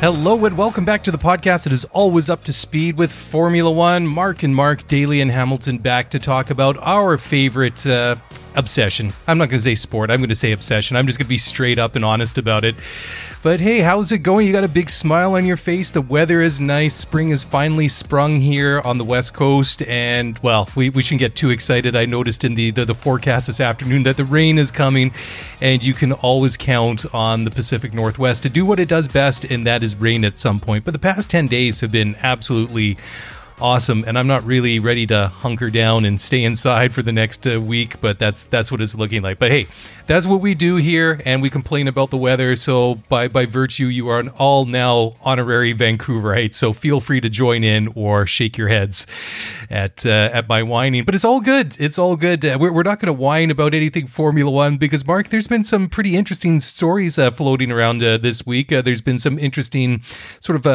Hello and welcome back to the podcast that is always up to speed with Formula One. Mark and Mark, Daly and Hamilton back to talk about our favorite uh, obsession. I'm not going to say sport, I'm going to say obsession. I'm just going to be straight up and honest about it. But hey, how's it going? You got a big smile on your face. The weather is nice. Spring is finally sprung here on the West Coast. And well, we, we shouldn't get too excited. I noticed in the, the, the forecast this afternoon that the rain is coming. And you can always count on the Pacific Northwest to do what it does best, and that is rain at some point. But the past 10 days have been absolutely awesome. And i'm not really ready to hunker down and stay inside for the next uh, week but that's that's what it's looking like. But hey that's what we do here and we complain about the weather. So by by virtue you are an all now honorary vancouverite so feel free to join in or shake your heads at uh, at my whining. But it's all good. It's all good. Uh, we're, we're not going to whine about anything formula one because mark there's been some pretty interesting stories uh, floating around uh, this week. Uh, there's been some interesting sort of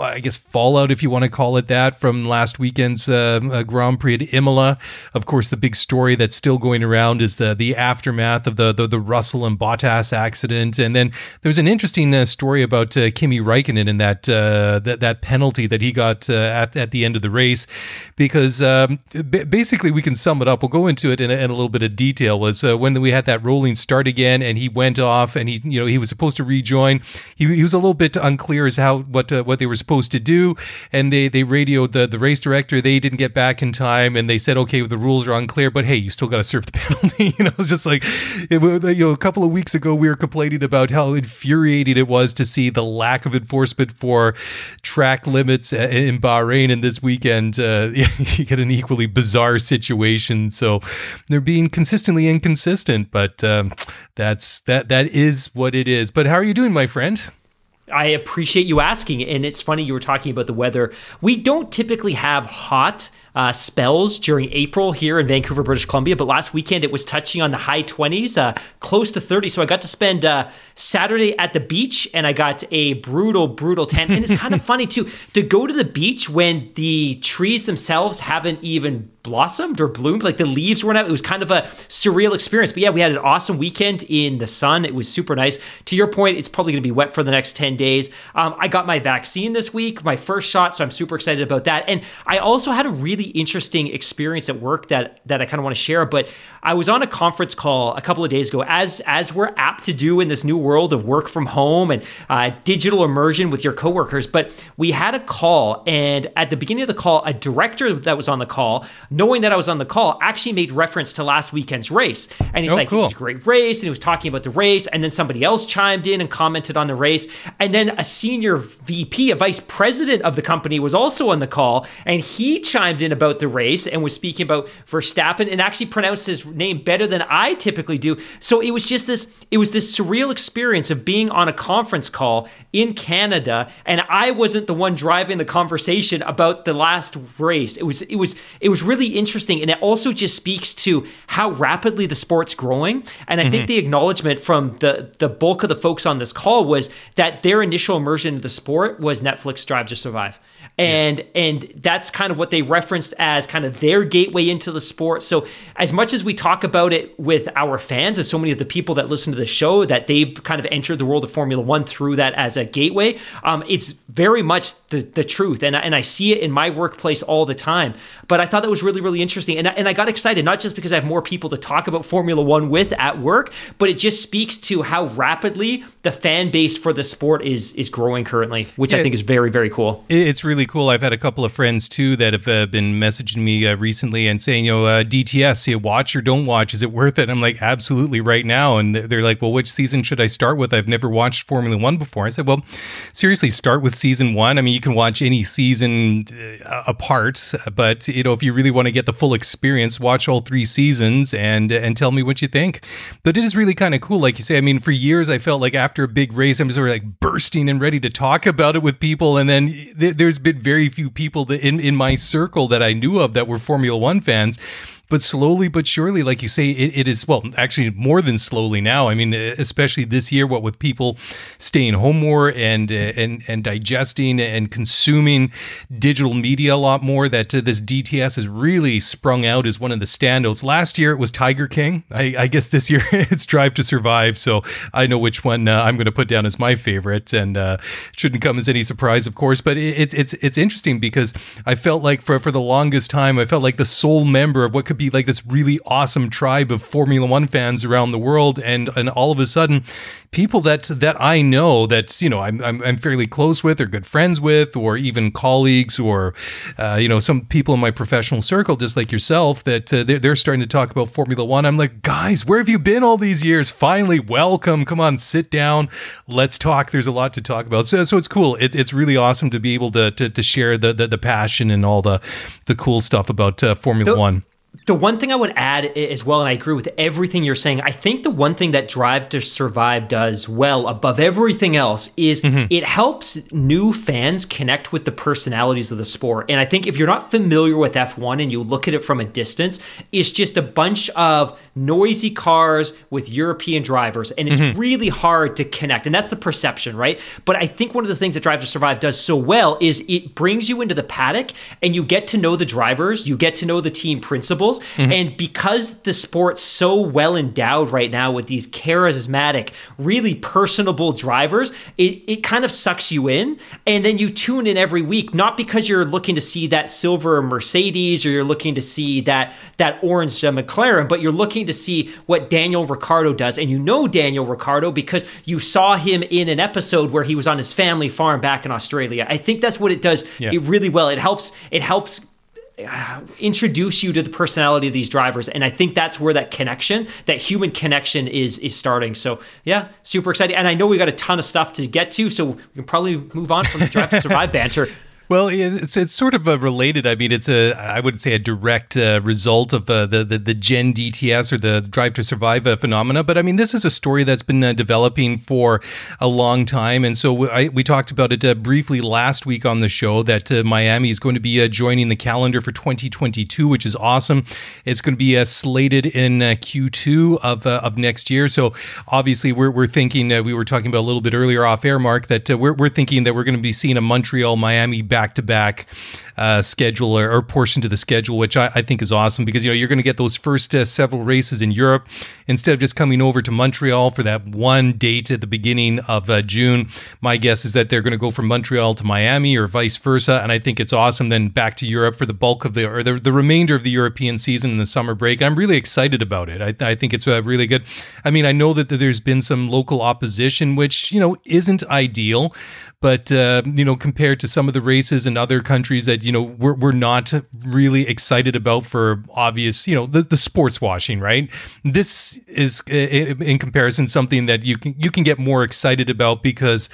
i guess fallout if you want to call it that from last weekend's uh, uh, Grand Prix at Imola. Of course, the big story that's still going around is the the aftermath of the the, the Russell and Bottas accident, and then there's an interesting uh, story about uh, Kimi Raikkonen and that uh, that that penalty that he got uh, at at the end of the race, because um, b- basically we can sum it up. We'll go into it in a, in a little bit of detail. Was when we had that rolling start again, and he went off, and he you know he was supposed to rejoin. He, he was a little bit unclear as how what what they were supposed to do, and they they radioed the the race director they didn't get back in time and they said okay the rules are unclear but hey you still got to serve the penalty. You know it's just like it, you know a couple of weeks ago we were complaining about how infuriating it was to see the lack of enforcement for track limits in Bahrain and this weekend. Uh, you get an equally bizarre situation. So they're being consistently inconsistent but um, that's that that is what it is. But how are you doing my friend I appreciate you asking. And it's funny you were talking about the weather. We don't typically have hot uh, spells during April here in Vancouver, British Columbia, but last weekend it was touching on the high 20s, uh, close to 30. So I got to spend uh, Saturday at the beach and I got a brutal, brutal tan. And it's kind of funny too to go to the beach when the trees themselves haven't even blossomed or bloomed. Like the leaves weren't out. It was kind of a surreal experience. But yeah, we had an awesome weekend in the sun. It was super nice. To your point, it's probably going to be wet for the next 10 days. Um, I got my vaccine this week, my first shot. So I'm super excited about that. And I also had a really interesting experience at work that, that I kind of want to share. But I was on a conference call a couple of days ago, as, as we're apt to do in this new world of work from home and uh, digital immersion with your coworkers. But we had a call, and at the beginning of the call, a director that was on the call knowing that I was on the call, actually made reference to last weekend's race. And he's oh, like, cool. it was a great race. And he was talking about the race. And then somebody else chimed in and commented on the race. And then a senior VP, a vice president of the company, was also on the call. And he chimed in about the race and was speaking about Verstappen and actually pronounced his name better than I typically do. So it was just this, it was this surreal experience of being on a conference call in Canada. And I wasn't the one driving the conversation about the last race. It was, it was, it was really really interesting. And it also just speaks to how rapidly the sport's growing. And I mm-hmm. think the acknowledgement from the, the bulk of the folks on this call was that their initial immersion into the sport was Netflix Drive to Survive and yeah. and that's kind of what they referenced as kind of their gateway into the sport. So as much as we talk about it with our fans and so many of the people that listen to the show that they've kind of entered the world of formula one through that as a gateway um, it's very much the, the truth. And, and i see it in my workplace all the time. But i thought that was really really interesting. And, and i got excited not just because i have more people to talk about formula one with at work but it just speaks to how rapidly the fan base for the sport is is growing currently which yeah, i think is very very cool. It's really cool. I've had a couple of friends too that have uh, been messaging me uh, recently and saying, you know, uh, DTS, you watch or don't watch, is it worth it? I'm like, absolutely, right now. And they're like, well, which season should I start with? I've never watched Formula One before. I said, well, seriously, start with season one. I mean, you can watch any season uh, apart, but you know, if you really want to get the full experience, watch all three seasons and and tell me what you think. But it is really kind of cool, like you say. I mean, for years I felt like after a big race, I'm sort of like bursting and ready to talk about it with people, and then th- there's been very few people that in, in my circle that I knew of that were Formula One fans but slowly but surely, like you say, it, it is well, actually more than slowly now. I mean, especially this year, what with people staying home more and and and digesting and consuming digital media a lot more, that uh, this DTS has really sprung out as one of the standouts. Last year it was Tiger King. I, I guess this year it's Drive to Survive. So I know which one uh, I'm going to put down as my favorite, and uh, shouldn't come as any surprise, of course. But it, it, it's it's interesting because I felt like for for the longest time, I felt like the sole member of what could be like this really awesome tribe of Formula One fans around the world, and and all of a sudden, people that that I know that you know I'm I'm, I'm fairly close with or good friends with, or even colleagues, or uh, you know some people in my professional circle, just like yourself, that uh, they're, they're starting to talk about Formula One. I'm like, guys, where have you been all these years? Finally, welcome. Come on, sit down. Let's talk. There's a lot to talk about. So so it's cool. It, it's really awesome to be able to to, to share the, the, the passion and all the the cool stuff about uh, Formula the, One. The one thing I would add as well, and I agree with everything you're saying, I think the one thing that Drive to Survive does well above everything else is mm-hmm. it helps new fans connect with the personalities of the sport. And I think if you're not familiar with F1 and you look at it from a distance, it's just a bunch of noisy cars with European drivers, and it's mm-hmm. really hard to connect. And that's the perception, right? But I think one of the things that Drive to Survive does so well is it brings you into the paddock and you get to know the drivers, you get to know the team Mm-hmm. And because the sport's so well endowed right now with these charismatic, really personable drivers, it, it kind of sucks you in. And then you tune in every week, not because you're looking to see that silver Mercedes or you're looking to see that, that orange uh, McLaren, but you're looking to see what Daniel Ricciardo does. And you know Daniel Ricciardo because you saw him in an episode where he was on his family farm back in Australia. I think that's what it does yeah. it really well. It helps it helps introduce you to the personality of these drivers and i think that's where that connection that human connection is is starting. So yeah super exciting and i know we got a ton of stuff to get to so we can probably move on from the drive to survive banter well, it's it's sort of a related. I mean, it's a I wouldn't say a direct uh, result of uh, the, the the Gen DTS or the Drive to Survive uh, phenomena. But I mean, this is a story that's been uh, developing for a long time, and so I, we talked about it uh, briefly last week on the show that uh, Miami is going to be joining the calendar for 2022, which is awesome. It's going to be slated in Q2 of of next year. So obviously, we're we're thinking we were talking about a little bit earlier off air, Mark, that we're we're thinking that we're going to be seeing a Montreal Miami back to back schedule or, or, portion to the schedule, which I, I, think is awesome because you know you're going to get those first uh, several races in Europe instead of just coming over to Montreal for that one date at the beginning of uh, June. My guess is that they're going to go from Montreal to Miami or vice versa, and I think it's awesome. Then back to Europe for the bulk of the or the, the remainder of the European season in the summer break. I'm really excited about it. I, I think it's uh, really good. I mean, I know that there's been some local opposition, which you know isn't ideal, but uh, you know compared to some of the races in other countries that you know we're, we're not really excited about for obvious you know the, the sports washing right this is in comparison something that you can you can get more excited about because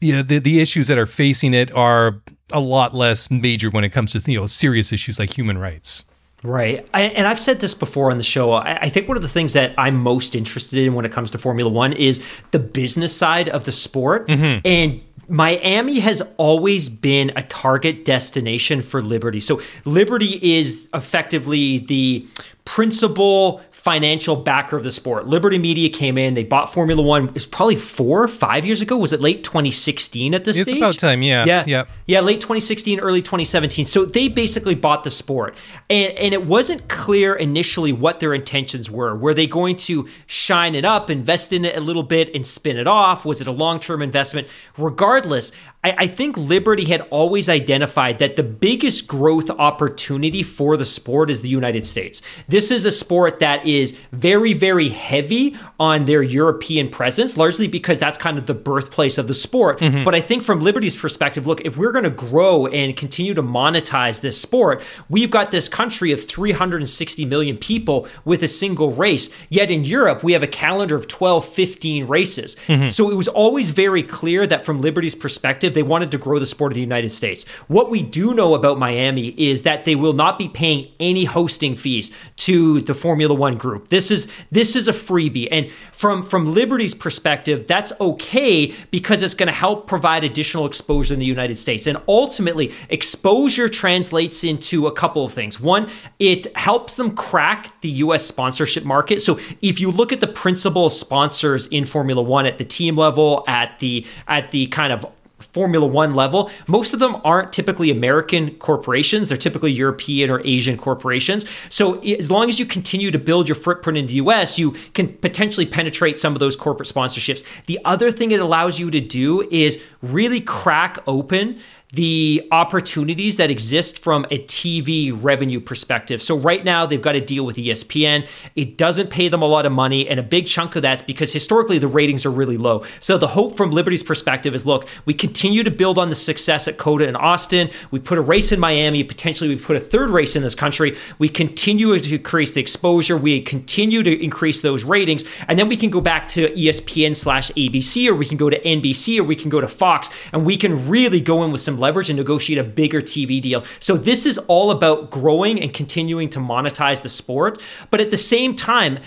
you know, the the issues that are facing it are a lot less major when it comes to you know serious issues like human rights Right. I, and I've said this before on the show. I, I, think one of the things that I'm most interested in when it comes to Formula One is the business side of the sport. Mm-hmm. And Miami has always been a target destination for Liberty. So Liberty is effectively the principal financial backer of the sport. Liberty Media came in, they bought Formula One. It's probably four, five years ago. Was it late 2016 at this it's stage? It's about time, yeah. Yeah. Yeah. Yeah, late 2016, early 2017. So they basically bought the sport. And, and it wasn't clear initially what their intentions were. Were they going to shine it up, invest in it a little bit, and spin it off? Was it a long term investment? Regardless, I, I think Liberty had always identified that the biggest growth opportunity for the sport is the United States. This is a sport that is very, very heavy on their European presence, largely because that's kind of the birthplace of the sport. Mm-hmm. But I think from Liberty's perspective, look, if we're going to grow and continue to monetize this sport, we've got this country of 360 million people with a single race. Yet in Europe, we have a calendar of 12, 15 races. Mm-hmm. So it was always very clear that from Liberty's perspective, perspective, they wanted to grow the sport of the United States. What we do know about Miami is that they will not be paying any hosting fees to the Formula One group. This is this is a freebie, and from from Liberty's perspective, that's okay because it's going to help provide additional exposure in the United States, and ultimately, exposure translates into a couple of things. One, it helps them crack the U.S. sponsorship market. So if you look at the principal sponsors in Formula One at the team level, at the at the kind of Formula One level, most of them aren't typically American corporations. They're typically European or Asian corporations. So as long as you continue to build your footprint in the US, you can potentially penetrate some of those corporate sponsorships. The other thing it allows you to do is really crack open the opportunities that exist from a TV revenue perspective. So right now they've got to deal with ESPN. It doesn't pay them a lot of money, and a big chunk of that's because historically the ratings are really low. So the hope from Liberty's perspective is look, we continue to build on the success at COTA and Austin. We put a race in Miami, potentially we put a third race in this country. We continue to increase the exposure, we continue to increase those ratings, and then we can go back to ESPN slash ABC, or we can go to NBC, or we can go to Fox, and we can really go in with some leverage and negotiate a bigger TV deal. So this is all about growing and continuing to monetize the sport. But at the same time,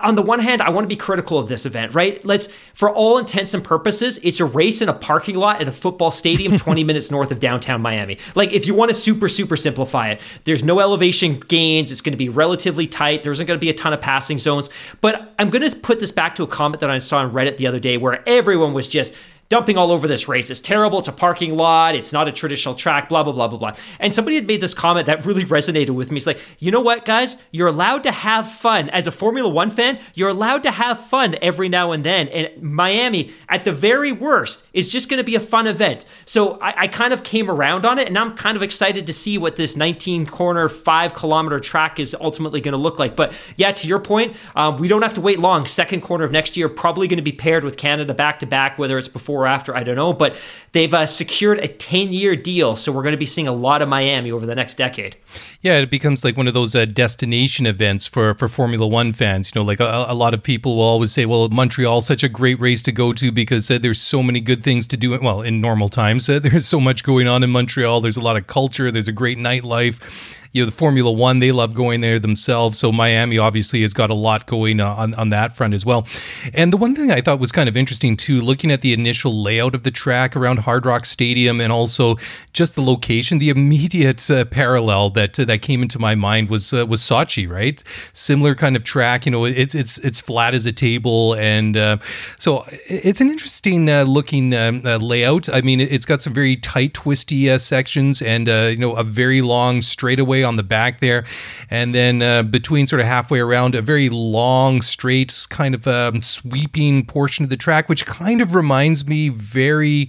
on the one hand, I want to be critical of this event, right? Let's, for all intents and purposes, it's a race in a parking lot at a football stadium 20 minutes north of downtown Miami. Like, if you want to super, super simplify it, there's no elevation gains. It's going to be relatively tight. There isn't going to be a ton of passing zones. But I'm going to put this back to a comment that I saw on Reddit the other day where everyone was just, dumping all over this race. It's terrible. It's a parking lot. It's not a traditional track, blah, blah, blah, blah, blah. And somebody had made this comment that really resonated with me. It's like, you know what, guys? You're allowed to have fun. As a Formula One fan, you're allowed to have fun every now and then. And Miami, at the very worst, is just going to be a fun event. So I, I, kind of came around on it, and I'm kind of excited to see what this 19 corner, five kilometer track is ultimately going to look like. But yeah, to your point, um, we don't have to wait long. Second quarter of next year, probably going to be paired with Canada back to back, whether it's before or after, I don't know. But they've uh, secured a 10 year deal. So we're going to be seeing a lot of Miami over the next decade. Yeah, it becomes like one of those uh, destination events for, for Formula One fans. You know, like a, a, lot of people will always say, well, Montreal's such a great race to go to because uh, there's so many good things to do. Well, in normal times, uh, there's so much going on in Montreal. There's a lot of culture, there's a great nightlife you know the Formula One they love going there themselves. So Miami obviously has got a lot going on on that front as well. And the one thing I thought was kind of interesting too, looking at the initial layout of the track around Hard Rock Stadium and also just the location, the immediate uh, parallel that uh, that came into my mind was uh, was Sochi, right? Similar kind of track. You know, it's it's it's flat as a table, and uh, so it's an interesting uh, looking um, uh, layout. I mean, it's got some very tight, twisty sections, and you know, a very long straightaway on the back there. And then uh, between sort of halfway around, a very long, straight, kind of um, sweeping portion of the track, which kind of reminds me very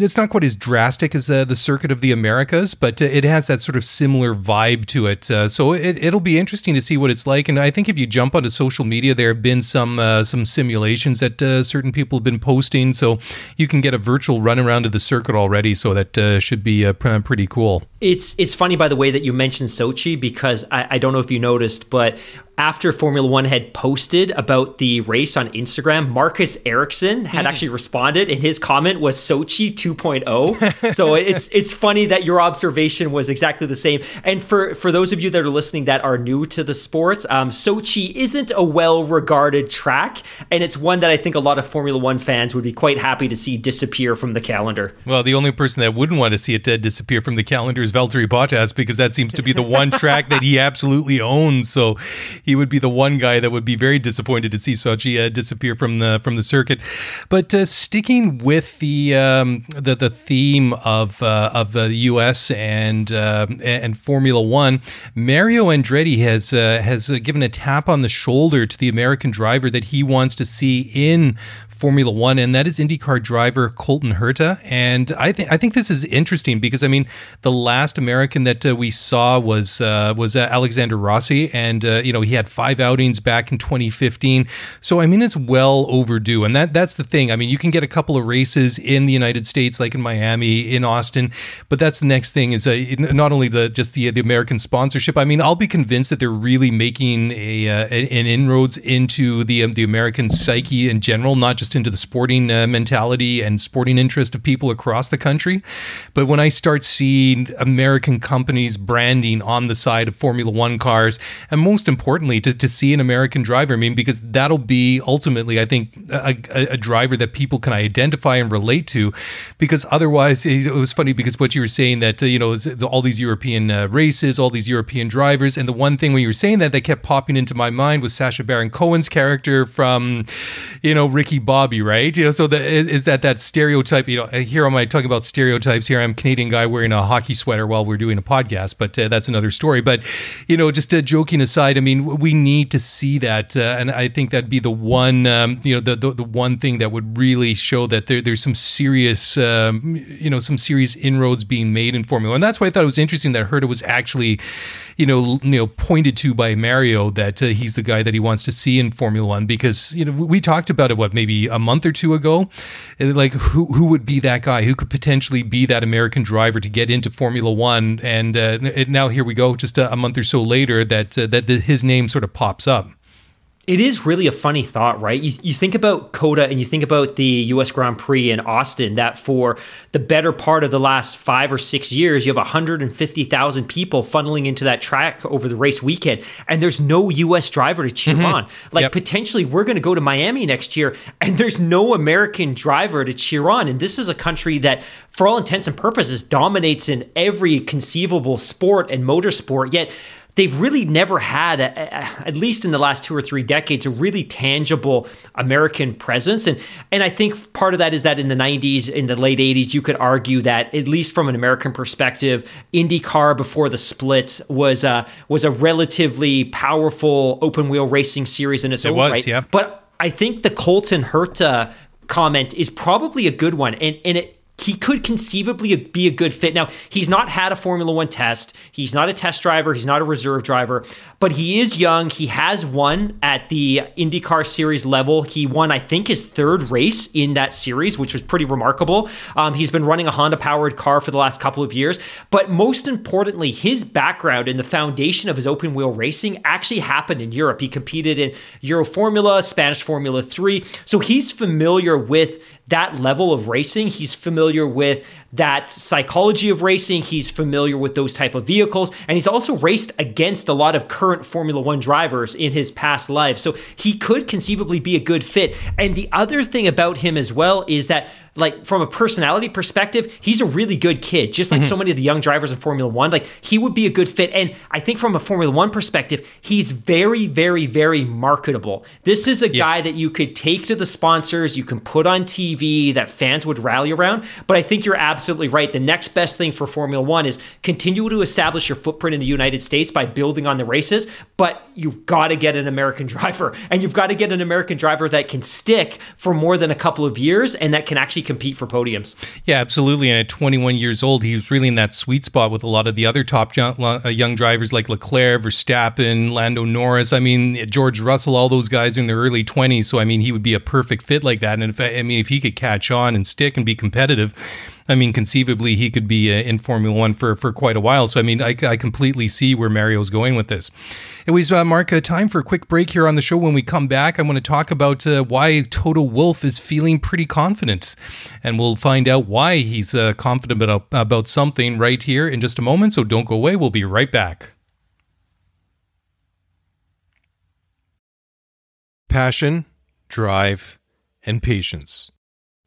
it's not quite as drastic as uh, the Circuit of the Americas, but uh, it has that sort of similar vibe to it. Uh, so it, will be interesting to see what it's like. And I think if you jump onto social media, there have been some uh, some simulations that certain people have been posting, so you can get a virtual run around of the circuit already. So that should be pretty cool. It's it's funny by the way that you mentioned Sochi because I, I don't know if you noticed, but after Formula One had posted about the race on Instagram, Marcus Ericsson had mm. actually responded, and his comment was Sochi 2.0. so it's it's funny that your observation was exactly the same. And for for those of you that are listening that are new to the sports, um, Sochi isn't a well regarded track, and it's one that I think a lot of Formula One fans would be quite happy to see disappear from the calendar. Well, the only person that wouldn't want to see it dead disappear from the calendar is Valtteri Bottas because that seems to be the one track that he absolutely owns. So he would be the one guy that would be very disappointed to see Sochi uh, disappear from the from the circuit. But uh, sticking with the um, the the theme of uh, of the U.S. and and Formula One, Mario Andretti has has given a tap on the shoulder to the American driver that he wants to see in Formula One, and that is IndyCar driver Colton Herta. And I think I think this is interesting because I mean the last American that uh, we saw was uh, was uh, Alexander Rossi, and uh, you know he had five outings back in 2015. So I mean it's well overdue, and that that's the thing. I mean you can get a couple of races in the United States, like in Miami, in Austin, but that's the next thing is uh, not only the just the the American sponsorship. I mean I'll be convinced that they're really making a uh, an inroads into the um, the American psyche in general, not just into the sporting uh, mentality and sporting interest of people across the country. But when I start seeing American companies branding on the side of Formula One cars, and most importantly, to, to see an American driver, I mean, because that'll be ultimately, I think, a, a, a driver that people can identify and relate to. Because otherwise, it, it was funny because what you were saying that, uh, you know, all these European uh, races, all these European drivers. And the one thing when you were saying that that kept popping into my mind was Sacha Baron Cohen's character from, you know, Ricky Bobby, right? You know, so the, is, is that that stereotype? You know, here am I talking about stereotypes? Here I'm a Canadian guy wearing a hockey sweater while we're doing a podcast, but uh, that's another story. But you know, just uh, joking aside, I mean, we need to see that, uh, and I think that'd be the one, um, you know, the, the, the one thing that would really show that there, there's some serious, um, you know, some serious inroads being made in Formula, and that's why I thought it was interesting that Herta was actually you know, you know, pointed to by Mario that uh, he's the guy that he wants to see in Formula One because you know we talked about it what maybe a month or two ago, like who who would be that guy? Who could potentially be that American driver to get into Formula One, and uh, now here we go, just a, a month or so later that uh, that the, his name sort of pops up. It is really a funny thought, right? You, you think about COTA and you think about the US Grand Prix in Austin, that for the better part of the last five or six years, you have 150,000 people funneling into that track over the race weekend, and there's no US driver to cheer mm-hmm. on. Like, yep. potentially, we're going to go to Miami next year, and there's no American driver to cheer on. And this is a country that, for all intents and purposes, dominates in every conceivable sport and motorsport, yet they've really never had, a, a, at least in the last two or three decades, a really tangible American presence. And and I think part of that is that in the 90s, in the late 80s, you could argue that at least from an American perspective, IndyCar before the split was a was a relatively powerful open wheel racing series in its it own was, right. Yeah. But I think the Colton Herta comment is probably a good one, and and it he could conceivably be a good fit. Now, he's not had a Formula One test. He's not a test driver. He's not a reserve driver, but he is young. He has won at the IndyCar Series level. He won, I think, his third race in that series, which was pretty remarkable. Um, he's been running a Honda powered car for the last couple of years. But most importantly, his background and the foundation of his open wheel racing actually happened in Europe. He competed in Euro Formula, Spanish Formula 3. So he's familiar with that level of racing. He's familiar with that psychology of racing. He's familiar with those type of vehicles, and he's also raced against a lot of current Formula One drivers in his past life. So he could conceivably be a good fit. And the other thing about him as well is that like from a personality perspective, he's a really good kid, just like mm-hmm. so many of the young drivers in Formula One. Like he would be a good fit. And I think from a Formula One perspective, he's very, very, very marketable. This is a yeah. guy that you could take to the sponsors, you can put on TV that fans would rally around. But I think you're absolutely right. The next best thing for Formula One is continue to establish your footprint in the United States by building on the races. But you've got to get an American driver, and you've got to get an American driver that can stick for more than a couple of years and that can actually compete for podiums. Yeah, absolutely. And at 21 years old, he was really in that sweet spot with a lot of the other top uh, young drivers like Leclerc, Verstappen, Lando Norris. I mean, George Russell, all those guys in their early 20s. So, I mean, he would be a perfect fit like that. And if, I mean, if he could catch on and stick and be competitive, I mean, conceivably, he could be uh, in Formula One for, for quite a while. So, I mean, I, I completely see where Mario's going with this. Anyways, uh, Mark, uh, time for a quick break here on the show. When we come back, I want to talk about uh, why Toto Wolff is feeling pretty confident. And we'll find out why he's uh, confident about, about something right here in just a moment. So don't go away. We'll be right back. Passion, drive, and patience.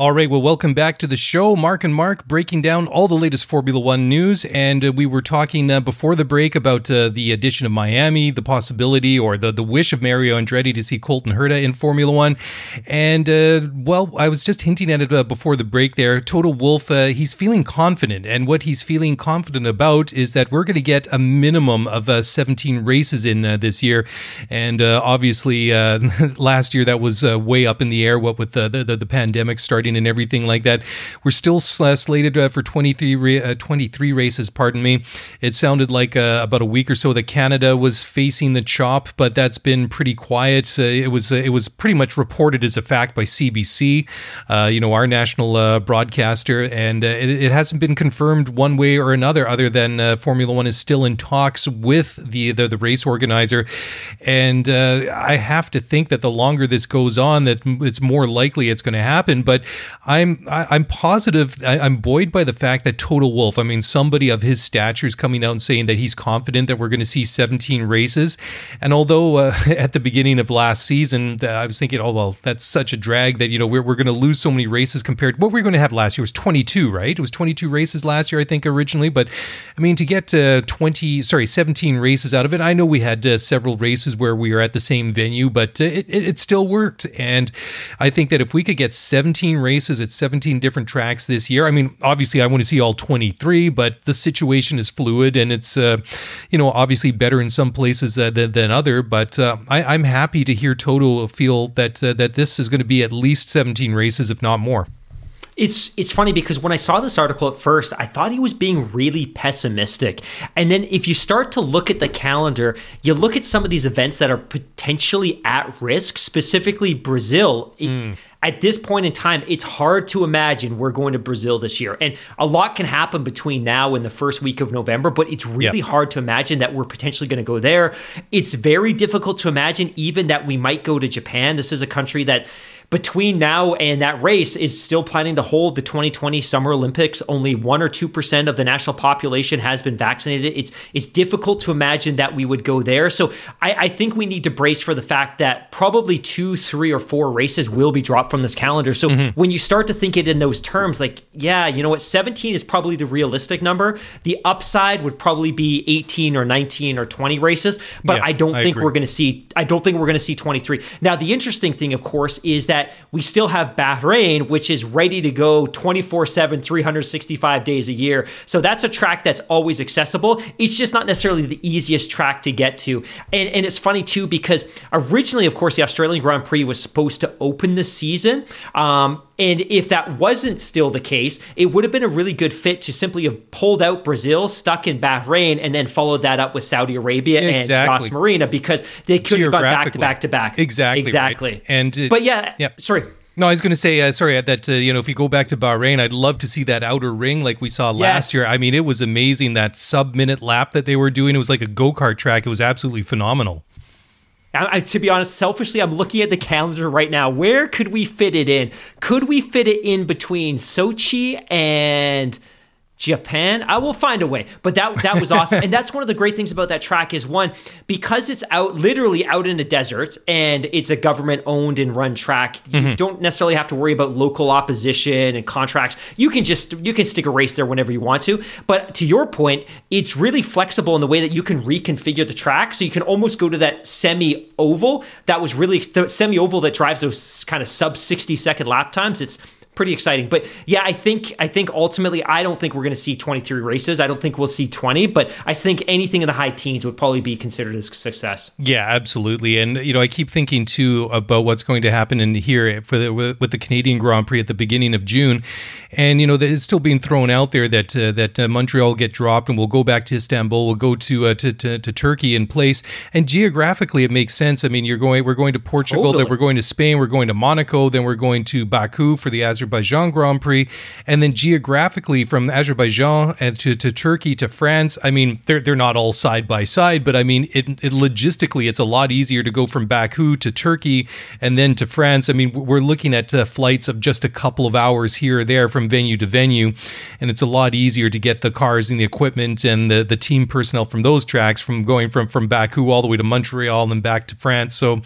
All right, well, welcome back to the show. Mark and Mark breaking down all the latest Formula One news. And uh, we were talking uh, before the break about uh, the addition of Miami, the possibility or the, the wish of Mario Andretti to see Colton Herta in Formula One. And, uh, well, I was just hinting at it uh, before the break there. Toto Wolff, uh, he's feeling confident. And what he's feeling confident about is that we're going to get a minimum of 17 races in this year. And obviously, last year that was way up in the air, what with the, the, the pandemic starting and everything like that. We're still uh, slated uh, for 23, uh, 23 races, pardon me. It sounded like uh, about a week or so that Canada was facing the chop, but that's been pretty quiet. Uh, it was uh, it was pretty much reported as a fact by CBC, you know, our national broadcaster, and it, it, hasn't been confirmed one way or another, other than Formula One is still in talks with the the, the race organizer, and I have to think that the longer this goes on, that it's more likely it's going to happen. But I'm I, am i am positive. I, am buoyed by the fact that Toto Wolff, I mean, somebody of his stature is coming out and saying that he's confident that we're going to see 17 races. And although uh, at the beginning of last season, I was thinking, oh well, that's such a drag that you know we're we're going to lose so many races compared to what we are going to have last year. It was 22, right? It was 22 races last year, I think originally. But I mean, to get uh, 20, sorry, 17 races out of it. I know we had uh, several races where we were at the same venue, but uh, it, it, it still worked. And I think that if we could get 17 races races at 17 different tracks this year. I mean, obviously, I want to see all 23, but the situation is fluid and it's, uh, you know, obviously better in some places uh, than, than other. But uh, I, am happy to hear Toto feel that uh, that this is going to be at least 17 races, if not more. It's it's funny because when I saw this article at first, I thought he was being really pessimistic. And then if you start to look at the calendar, you look at some of these events that are potentially at risk, specifically Brazil. Mm. At this point in time, it's hard to imagine we're going to Brazil this year. And a lot can happen between now and the first week of November, but it's really hard to imagine that we're potentially going to go there. It's very difficult to imagine even that we might go to Japan. This is a country that between now and that race is still planning to hold the 2020 Summer Olympics. Only one or two percent of the national population has been vaccinated. It's it's difficult to imagine that we would go there. So I, I think we need to brace for the fact that probably two, three, or four races will be dropped from this calendar. So mm-hmm. when you start to think it in those terms, like yeah, you know what, 17 is probably the realistic number. The upside would probably be 18 or 19 or 20 races, but yeah, I don't I think agree. we're going to see. I don't think we're going to see 23. Now the interesting thing, of course, is that that we still have Bahrain, which is ready to go 24 7, 365 days a year. So that's a track that's always accessible. It's just not necessarily the easiest track to get to. And, and it's funny too, because originally, of course, the Australian Grand Prix was supposed to open the season. Um, and if that wasn't still the case, it would have been a really good fit to simply have pulled out Brazil, stuck in Bahrain, and then followed that up with Saudi Arabia exactly. and Yas Marina because they could have gone back to back to back. Exactly. Exactly. Right. And but yeah, yeah. Sorry. No, I was going to say, uh, sorry, that, uh, you know, if you go back to Bahrain, I'd love to see that outer ring like we saw last year. I mean, it was amazing that sub minute lap that they were doing. It was like a go kart track. It was absolutely phenomenal. I, I, to be honest, selfishly, I'm looking at the calendar right now. Where could we fit it in? Could we fit it in between Sochi and Japan. I will find a way. But that that was awesome. and that's one of the great things about that track is one, because it's out literally out in the desert and it's a government owned and run track, mm-hmm. you don't necessarily have to worry about local opposition and contracts. You can just you can stick a race there whenever you want to. But to your point, it's really flexible in the way that you can reconfigure the track. So you can almost go to that semi oval that was really the semi oval that drives those kind of sub 60 second lap times. It's pretty exciting. But yeah, I think I think ultimately I don't think we're going to see 23 races. I don't think we'll see 20, but I think anything in the high teens would probably be considered a success. Yeah, absolutely. And you know, I keep thinking too about what's going to happen in here for the, with the Canadian Grand Prix at the beginning of June, and you know, it's still being thrown out there that uh, that uh, Montreal get dropped and we'll go back to Istanbul, we'll go to, uh, to, to to Turkey in place. And geographically, it makes sense. I mean, you're going, we're going to Portugal, totally. then we're going to Spain, we're going to Monaco, then we're going to Baku for the Azerbaijan Azerbaijan Grand Prix, and then geographically from Azerbaijan and to, to Turkey to France. I mean, they're they're not all side by side, but I mean, it, it logistically, it's a lot easier to go from Baku to Turkey and then to France. I mean, we're looking at uh, flights of just a couple of hours here or there from venue to venue, and it's a lot easier to get the cars and the equipment and the, the team personnel from those tracks from going from from Baku all the way to Montreal and then back to France. So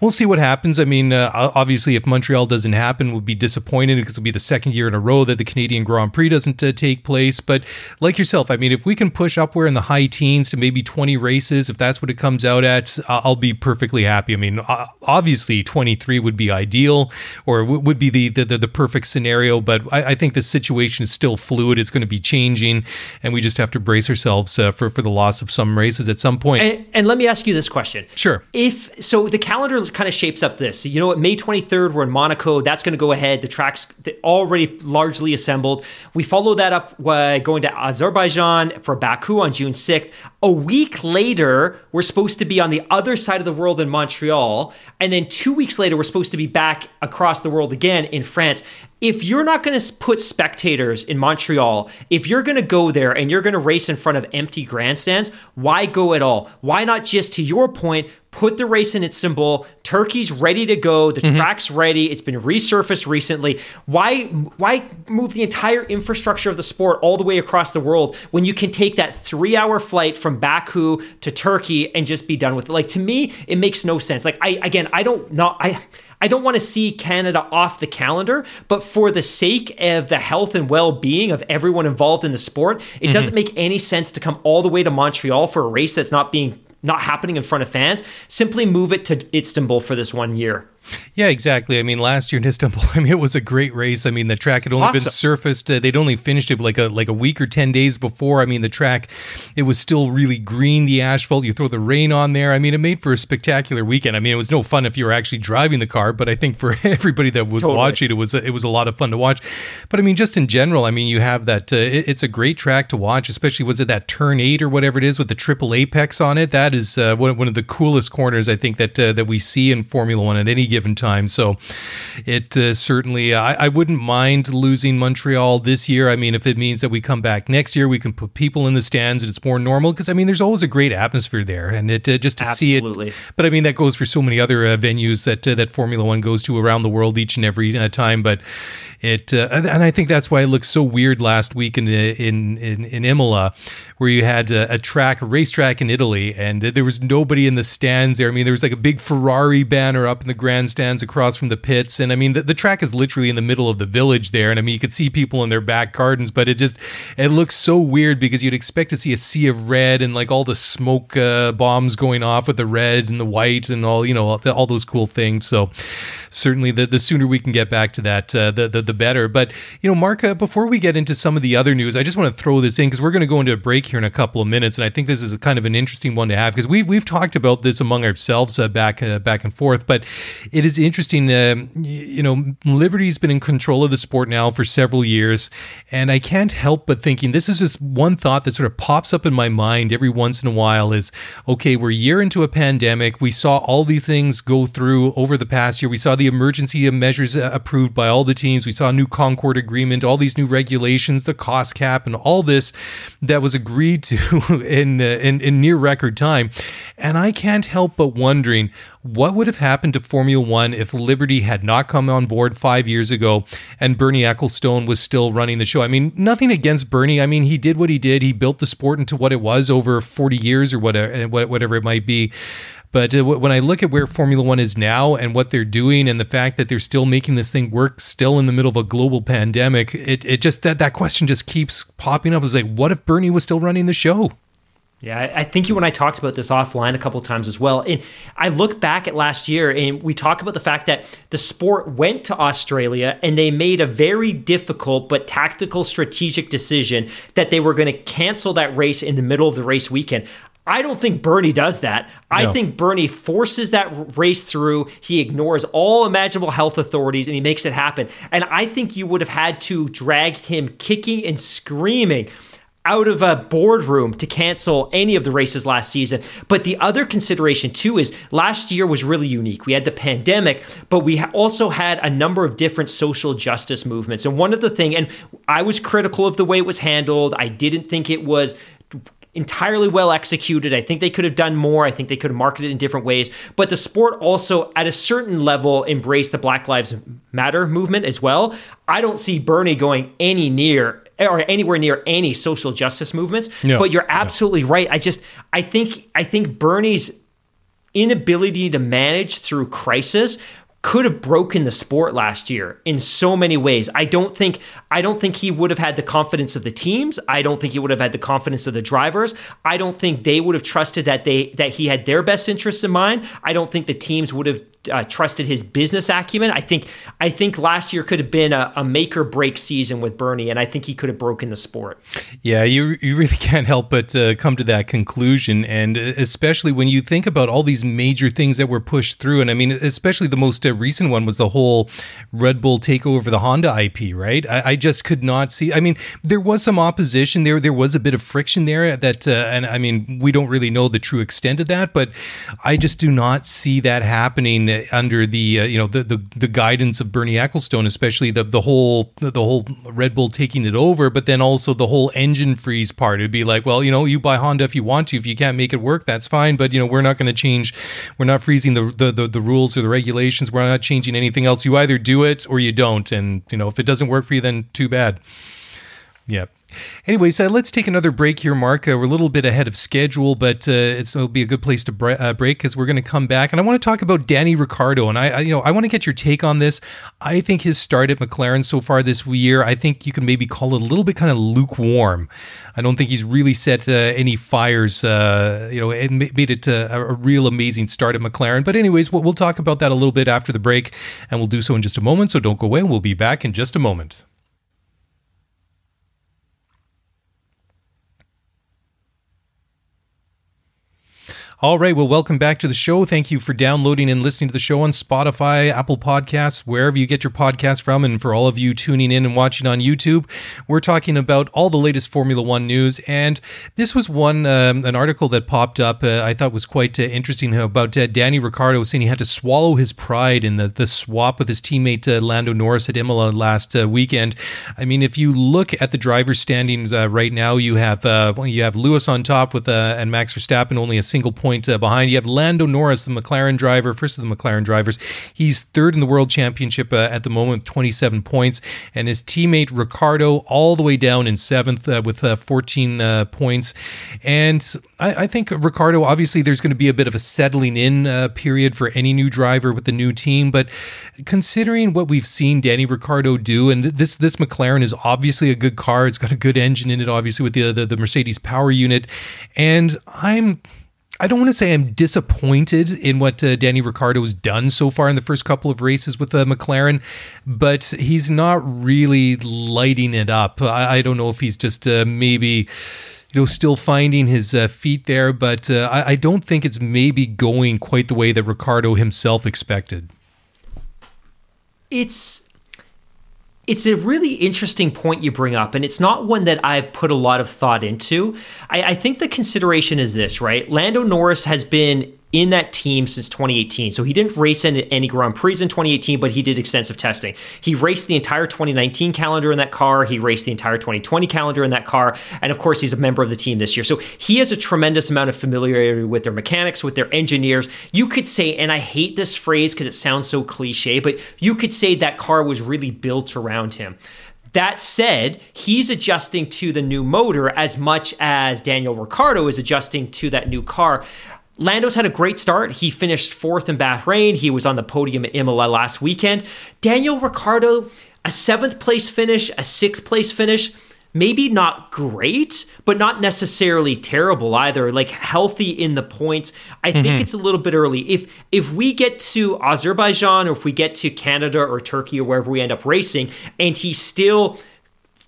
we'll see what happens. I mean, uh, obviously, if Montreal doesn't happen, we'll be disappointed disappointed because it'll be the second year in a row that the Canadian Grand Prix doesn't uh, take place. But like yourself, I mean, if we can push upward in the high teens to maybe 20 races, if that's what it comes out at, I'll be perfectly happy. I mean, obviously 23 would be ideal or would be the, the, the perfect scenario, but I, I, think the situation is still fluid. It's going to be changing, and we just have to brace ourselves uh, for, for the loss of some races at some point. And, and let me ask you this question. Sure. If so, the calendar kind of shapes up this. You know what? May 23rd, we're in Monaco. That's going to go ahead. The track's already largely assembled. We follow that up by going to Azerbaijan for Baku on June 6th. A week later, we're supposed to be on the other side of the world in Montreal. And then two weeks later, we're supposed to be back across the world again in France if you're not going to put spectators in Montreal, if you're going to go there and you're going to race in front of empty grandstands, why go at all? Why not just, to your point, put the race in Istanbul? Turkey's ready to go. The mm-hmm. track's ready. It's been resurfaced recently. Why why move the entire infrastructure of the sport all the way across the world when you can take that three hour flight from Baku to Turkey and just be done with it? Like to me, it makes no sense. Like I again, I don't not I I don't want to see Canada off the calendar, but for the sake of the health and well being of everyone involved in the sport, it mm-hmm. doesn't make any sense to come all the way to Montreal for a race that's not being not happening in front of fans. Simply move it to Istanbul for this one year. Yeah, exactly. I mean, last year in Istanbul, I mean, it was a great race. I mean, the track had only awesome. been surfaced; uh, they'd only finished it like a like a week or ten days before. I mean, the track, it was still really green, the asphalt. You throw the rain on there. I mean, it made for a spectacular weekend. I mean, it was no fun if you were actually driving the car, but I think for everybody that was totally. watching, it was a, it was a lot of fun to watch. But I mean, just in general, I mean, you have that. Uh, it, it's a great track to watch, especially was it that turn eight or whatever it is with the triple apex on it. That is uh, one, one of the coolest corners I think that uh, that we see in Formula One at any given time. So it uh, certainly, I, I, wouldn't mind losing Montreal this year. I mean, if it means that we come back next year, we can put people in the stands and it's more normal. Because I mean, there's always a great atmosphere there, and it uh, just to Absolutely. see it. But I mean, that goes for so many other uh, venues that uh, that Formula One goes to around the world each and every uh, time. But it uh, and I think that's why it looked so weird last week in in in, in Imola, where you had a, a, track, a racetrack in Italy, and there was nobody in the stands there. I mean, there was like a big Ferrari banner up in the grandstands across from the pits, and I mean, the, the track is literally in the middle of the village there, and I mean, you could see people in their back gardens, but it just it looks so weird because you'd expect to see a sea of red and like all the smoke uh, bombs going off with the red and the white and all you know all, all those cool things. So certainly the, the sooner we can get back to that, uh, the, the, the better. But you know, Mark, uh, before we get into some of the other news, I just want to throw this in because we're going to go into a break here in a couple of minutes, and I think this is kind of an interesting one to have because we've we've talked about this among ourselves uh, back uh, back and forth. But it is interesting. Uh, you know, Liberty's been in control of the sport now for several years, and I can't help but thinking this is just one thought that sort of pops up in my mind every once in a while. Is okay, we're a year into a pandemic. We saw all these things go through over the past year. We saw the the emergency measures uh, approved by all the teams. We saw a new Concorde agreement, all these new regulations, the cost cap, and all this that was agreed to in, uh, in, in near record time. And I can't help but wondering what would have happened to Formula One if Liberty had not come on board five years ago and Bernie Ecclestone was still running the show? I mean, nothing against Bernie. I mean, he did what he did. He built the sport into what it was over 40 years or whatever, whatever it might be. But uh, when I look at where Formula One is now and what they're doing, and the fact that they're still making this thing work, still in the middle of a global pandemic, it, it just that that question just keeps popping up. It's like, what if Bernie was still running the show? Yeah, I think you and I talked about this offline a couple times as well. And I look back at last year and we talk about the fact that the sport went to Australia and they made a very difficult but tactical strategic decision that they were going to cancel that race in the middle of the race weekend. I don't think Bernie does that. I think Bernie forces that race through. He ignores all imaginable health authorities and he makes it happen. And I think you would have had to drag him kicking and screaming out of a boardroom to cancel any of the races last season. But the other consideration too is last year was really unique. We had the pandemic, but we also had a number of different social justice movements. And one of the thing, and I was critical of the way it was handled. I didn't think it was entirely well executed. I think they could have done more. I think they could have marketed in different ways. But the sport also, at a certain level, embraced the Black Lives Matter movement as well. I don't see Bernie going any near or anywhere near any social justice movements. Yeah. But you're absolutely yeah. right. I just I think I think Bernie's inability to manage through crisis could have broken the sport last year in so many ways. I don't think I don't think he would have had the confidence of the teams. I don't think he would have had the confidence of the drivers. I don't think they would have trusted that they that he had their best interests in mind. I don't think the teams would have uh, trusted his business acumen. I think I think last year could have been a, a, make or break season with Bernie, and I think he could have broken the sport. Yeah, you you really can't help but uh, come to that conclusion, and especially when you think about all these major things that were pushed through, and I mean, especially the most uh, recent one was the whole Red Bull takeover of the Honda IP. Right? I, I, just could not see. I mean, there was some opposition there. There was a bit of friction there. That, uh, and I mean, we don't really know the true extent of that, but I just do not see that happening under the uh, you know the, the, the guidance of Bernie Ecclestone, especially the the whole the whole Red Bull taking it over, but then also the whole engine freeze part. It'd be like, well, you know, you buy Honda if you want to. If you can't make it work, that's fine. But you know, we're not going to change. We're not freezing the, the the the rules or the regulations. We're not changing anything else. You either do it or you don't. And you know, if it doesn't work for you, then too bad. Yeah. Anyways, uh, let's take another break here, Mark. Uh, we're a little bit ahead of schedule, but uh, it'll be a good place to bre- uh, break because we're going to come back, and I want to talk about Danny Ricciardo, and I, I, you know, I want to get your take on this. I think his start at McLaren so far this year, I think you can maybe call it a little bit kind of lukewarm. I don't think he's really set uh, any fires, uh, you know, and made it a, a, real amazing start at McLaren. But anyways, we'll, we'll talk about that a little bit after the break, and we'll do so in just a moment. So don't go away. We'll be back in just a moment. All right. Well, welcome back to the show. Thank you for downloading and listening to the show on Spotify, Apple Podcasts, wherever you get your podcast from. And for all of you tuning in and watching on YouTube, we're talking about all the latest Formula One news. And this was one, um, an article that popped up uh, I thought was quite uh, interesting about uh, Danny Ricciardo saying he had to swallow his pride in the, the swap with his teammate uh, Lando Norris at Imola last uh, weekend. I mean, if you look at the driver's standings uh, right now, you have you have Lewis on top with and Max Verstappen only a single point point uh, behind. You have Lando Norris, the McLaren driver, first of the McLaren drivers. He's third in the world championship uh, at the moment with 27 points, and his teammate Ricciardo all the way down in seventh uh, with uh, 14 uh, points. And I, I, think Ricciardo, obviously, there's going to be a bit of a settling in uh, period for any new driver with the new team, but considering what we've seen Danny Ricciardo do, and this this McLaren is obviously a good car. It's got a good engine in it, obviously with the, the, the Mercedes power unit, and I'm I don't want to say I'm disappointed in what uh, Danny has done so far in the first couple of races with uh, McLaren, but he's not really lighting it up. I, I don't know if he's just uh, maybe you know, still finding his uh, feet there, but uh, I, I, don't think it's maybe going quite the way that Ricciardo himself expected. It's it's a really interesting point you bring up, and it's not one that I've put a lot of thought into. I, I think the consideration is this, right? Lando Norris has been in that team since 2018. So he didn't race in any Grand Prix in 2018, but he did extensive testing. He raced the entire 2019 calendar in that car. He raced the entire 2020 calendar in that car. And of course, he's a member of the team this year. So he has a tremendous amount of familiarity with their mechanics, with their engineers. You could say, and I hate this phrase because it sounds so cliche, but you could say that car was really built around him. That said, he's adjusting to the new motor as much as Daniel Ricciardo is adjusting to that new car. Lando's had a great start. He finished fourth in Bahrain. He was on the podium at Imola last weekend. Daniel Ricciardo, a seventh place finish, a sixth place finish. Maybe not great, but not necessarily terrible either. Like healthy in the points. I mm-hmm. think it's a little bit early. If if we get to Azerbaijan or if we get to Canada or Turkey or wherever we end up racing, and he's still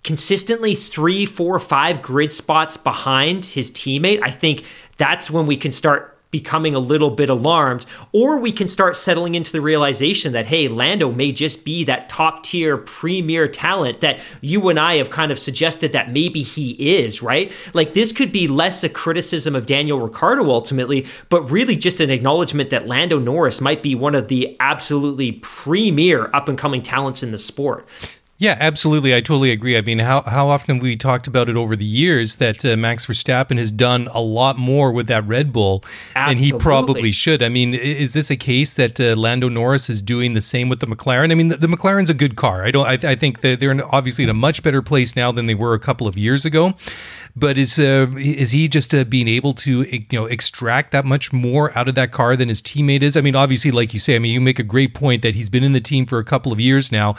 consistently three, four, five grid spots behind his teammate, I think that's when we can start becoming a little bit alarmed, or we can start settling into the realization that, hey, Lando may just be that top tier premier talent that you and I have kind of suggested that maybe he is, right? Like this could be less a criticism of Daniel Ricciardo ultimately, but really just an acknowledgement that Lando Norris might be one of the absolutely premier up and coming talents in the sport. Yeah, absolutely. I totally agree. I mean, how, how often we talked about it over the years that uh, Max Verstappen has done a lot more with that Red Bull and he probably should. I mean, is this a case that uh, Lando Norris is doing the same with the McLaren? I mean, the, the McLaren's a good car. I don't. I, I think that they're in, obviously in a much better place now than they were a couple of years ago. but is uh, is he just uh, being able to you know extract that much more out of that car than his teammate is? I mean, obviously, like you say, I mean, you make a great point that he's been in the team for a couple of years now,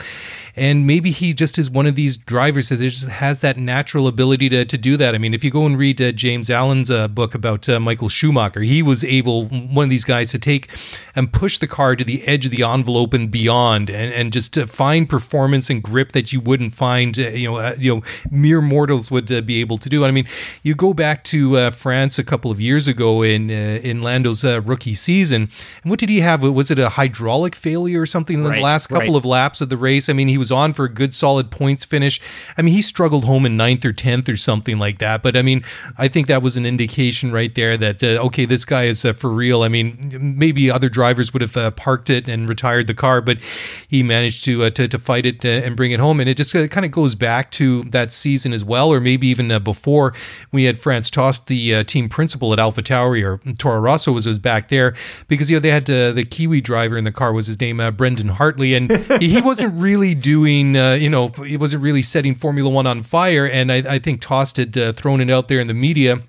and maybe he just is one of these drivers that just has that natural ability to, to do that. I mean, if you go and read uh, James Allen's uh, book about uh, Michael Schumacher, he was able one of these guys to take and push the car to the edge of the envelope and beyond, and, and just to find performance and grip that you wouldn't find, uh, you know, uh, you know, mere mortals would uh, be able to do. I mean, you go back to uh, France a couple of years ago in uh, in Lando's uh, rookie season, and what did he have? Was it a hydraulic failure or something in Right, the last couple right. of laps of the race? I mean, he was on for a good solid points finish. I mean, he struggled home in ninth or tenth or something like that. But I mean, I think that was an indication right there that uh, okay, this guy is uh, for real. I mean, maybe other drivers would have uh, parked it and retired the car, but he managed to uh, to, to fight it uh, and bring it home. And it just uh, kind of goes back to that season as well, or maybe even before we had Franz Tost, the team principal at Alpha Tauri, or Toro Rosso was, was back there because you know they had the Kiwi driver in the car was his name Brendon Hartley, and he wasn't really doing uh, you know it wasn't really setting Formula One on fire. And I, I think Tost had uh, thrown it out there in the media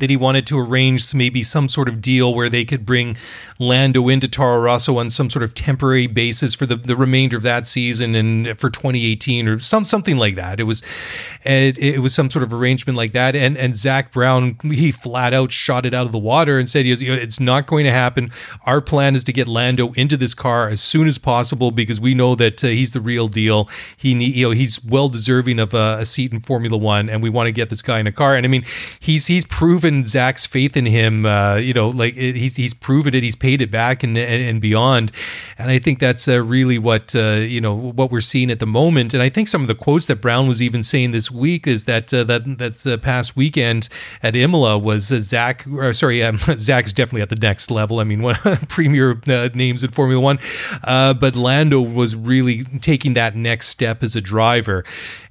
that he wanted to arrange maybe some sort of deal where they could bring Lando into Toro Rosso on some sort of temporary basis for the, the remainder of that season and for 2018 or some something like that. It was it, it was some sort of arrangement like that. And and Zak Brown he flat out shot it out of the water and said it's not going to happen. Our plan is to get Lando into this car as soon as possible because we know that uh, he's the real deal. He you know he's well deserving of a, a seat in Formula One, and we want to get this guy in a car. And I mean he's he's proven Zak's faith in him. Uh, you know, like it, he's he's proven it. He's paid it back and and, and beyond. And I think that's uh, really what uh, you know what we're seeing at the moment. And I think some of the quotes that Brown was even saying this week is that uh, that that uh, past weekend at Imola was uh, Zak. Or, sorry, um, Zak's definitely at the next level. I mean, one premier names in Formula One, but Lando was really taking that next step as a driver.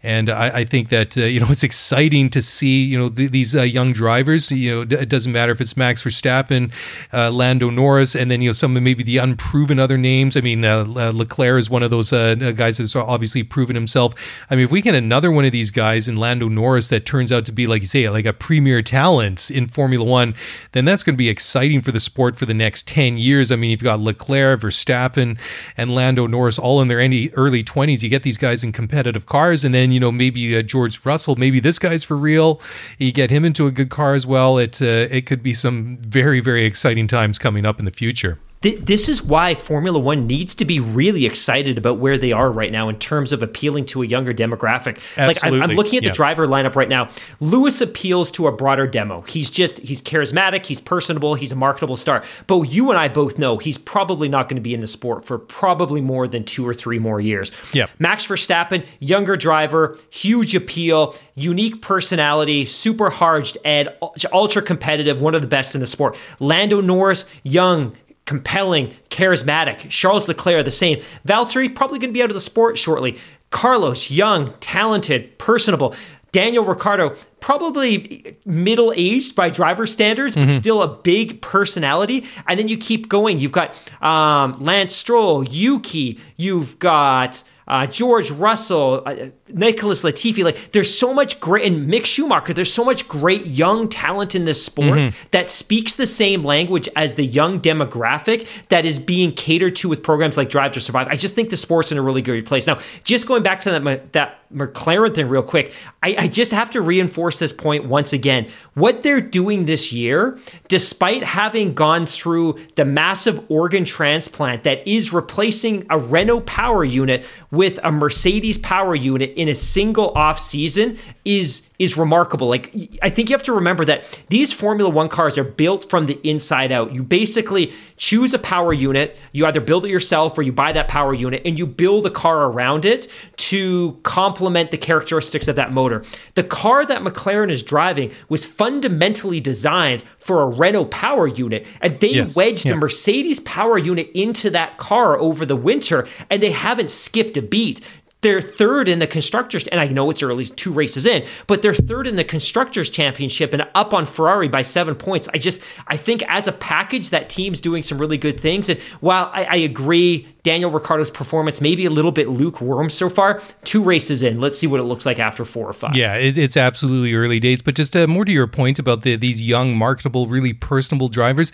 And I, I think that uh, you know it's exciting to see you know th- these uh, young drivers. You know, d- it doesn't matter if it's Max Verstappen, uh, Lando Norris, and then you know some of maybe the unproven other names. I mean, Le- Leclerc is one of those guys that's obviously proven himself. I mean, if we get another one of these guys in Lando Norris that turns out to be like you say, like a premier talent in Formula One, then that's going to be exciting for the sport for the next ten years. I mean, you've got Leclerc, Verstappen, and Lando Norris all in their early twenties. You get these guys in competitive cars, and then you know maybe uh, George Russell, maybe this guy's for real. You get him into a good car as well. It uh, it could be some very very exciting times coming up in the future. Th- This is why Formula One needs to be really excited about where they are right now in terms of appealing to a younger demographic. Like I'm, I'm looking at the Yeah. driver lineup right now. Lewis appeals to a broader demo. He's just he's charismatic, he's personable, he's a marketable star. But you and I both know he's probably not going to be in the sport for probably more than two or three more years. Yeah. Max Verstappen, younger driver, huge appeal, unique personality, super hard ed, ultra competitive, one of the best in the sport. Lando Norris, young, compelling, charismatic. Charles Leclerc, the same. Valtteri, probably going to be out of the sport shortly. Carlos, young, talented, personable. Daniel Ricciardo, probably middle aged by driver standards, but still a big personality. And then you keep going. You've got um, Lance Stroll, Yuki, you've got uh, George Russell, uh, Nicholas Latifi. Like, there's so much great, and Mick Schumacher. There's so much great young talent in this sport that speaks the same language as the young demographic that is being catered to with programs like Drive to Survive. I just think the sport's in a really good place. Now, just going back to that that McLaren thing real quick, I, I just have to reinforce this point once again. What they're doing this year, despite having gone through the massive organ transplant that is replacing a Renault power unit with a Mercedes power unit in a single off season, is is remarkable. Like I think you have to remember that these Formula 1 cars are built from the inside out. You basically choose a power unit, you either build it yourself or you buy that power unit and you build a car around it to complement the characteristics of that motor. The car that McLaren is driving was fundamentally designed for a Renault power unit and they Yes. wedged Yeah. a Mercedes power unit into that car over the winter and they haven't skipped a beat. They're third in the constructors, and I know it's early, two races in, but they're third in the constructors championship and up on Ferrari by seven points. I just, I think as a package, that team's doing some really good things. And while I, I agree, Daniel Ricciardo's performance maybe a little bit lukewarm so far. Two races in, let's see what it looks like after four or five. Yeah, it's absolutely early days. But just uh, more to your point about the, these young, marketable, really personable drivers,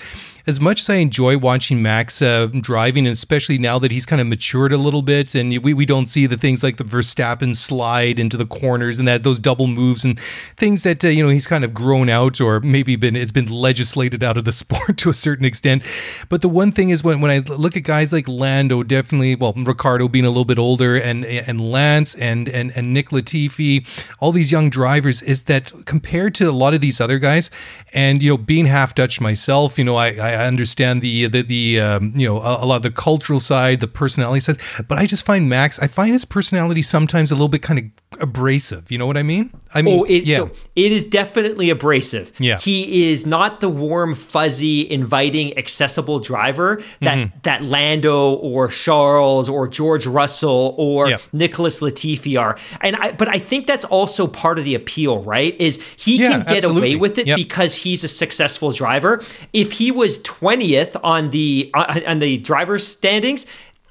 as much as I enjoy watching Max uh, driving, especially now that he's kind of matured a little bit, and we, we don't see the things like the Verstappen slide into the corners and that those double moves and things that uh, you know he's kind of grown out or maybe been it's been legislated out of the sport to a certain extent. But the one thing is when when I look at guys like Lando, definitely well Ricciardo being a little bit older, and and Lance and and and Nick Latifi, all these young drivers, is that compared to a lot of these other guys, and you know being half Dutch myself, you know I, I understand the the the um, you know a, a lot of the cultural side, the personality side, but I just find Max, I find his personality sometimes a little bit kind of abrasive. You know what I mean? I mean, oh, it, yeah. so it is definitely abrasive. Yeah. he is not the warm, fuzzy, inviting, accessible driver that Mm-hmm. that Lando or Charles or George Russell or Yeah. Nicholas Latifi are. And I, but I think that's also part of the appeal, right? Is he Yeah, can get absolutely. away with it Yep. because he's a successful driver. If he was twentieth on the on on the driver's standings.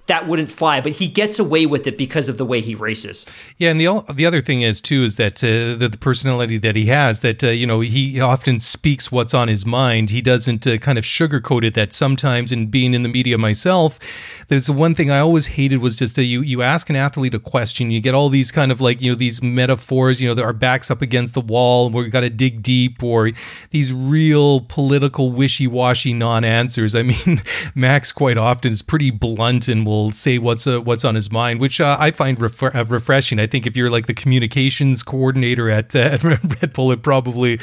That wouldn't fly, but he gets away with it because of the way he races. Yeah, and the the other thing is too is that uh, the, the personality that he has that uh, you know he often speaks what's on his mind. He doesn't uh, kind of sugarcoat it. That sometimes, in being in the media myself, there's the one thing I always hated was just that you you ask an athlete a question, you get all these kind of like you know these metaphors, you know, our backs up against the wall, where we got to dig deep, or these real political wishy washy non answers. I mean, Max quite often is pretty blunt and will say what's uh, what's on his mind, which uh, I find uh, refreshing. I think if you're like the communications coordinator at, uh, at Red Bull, it probably,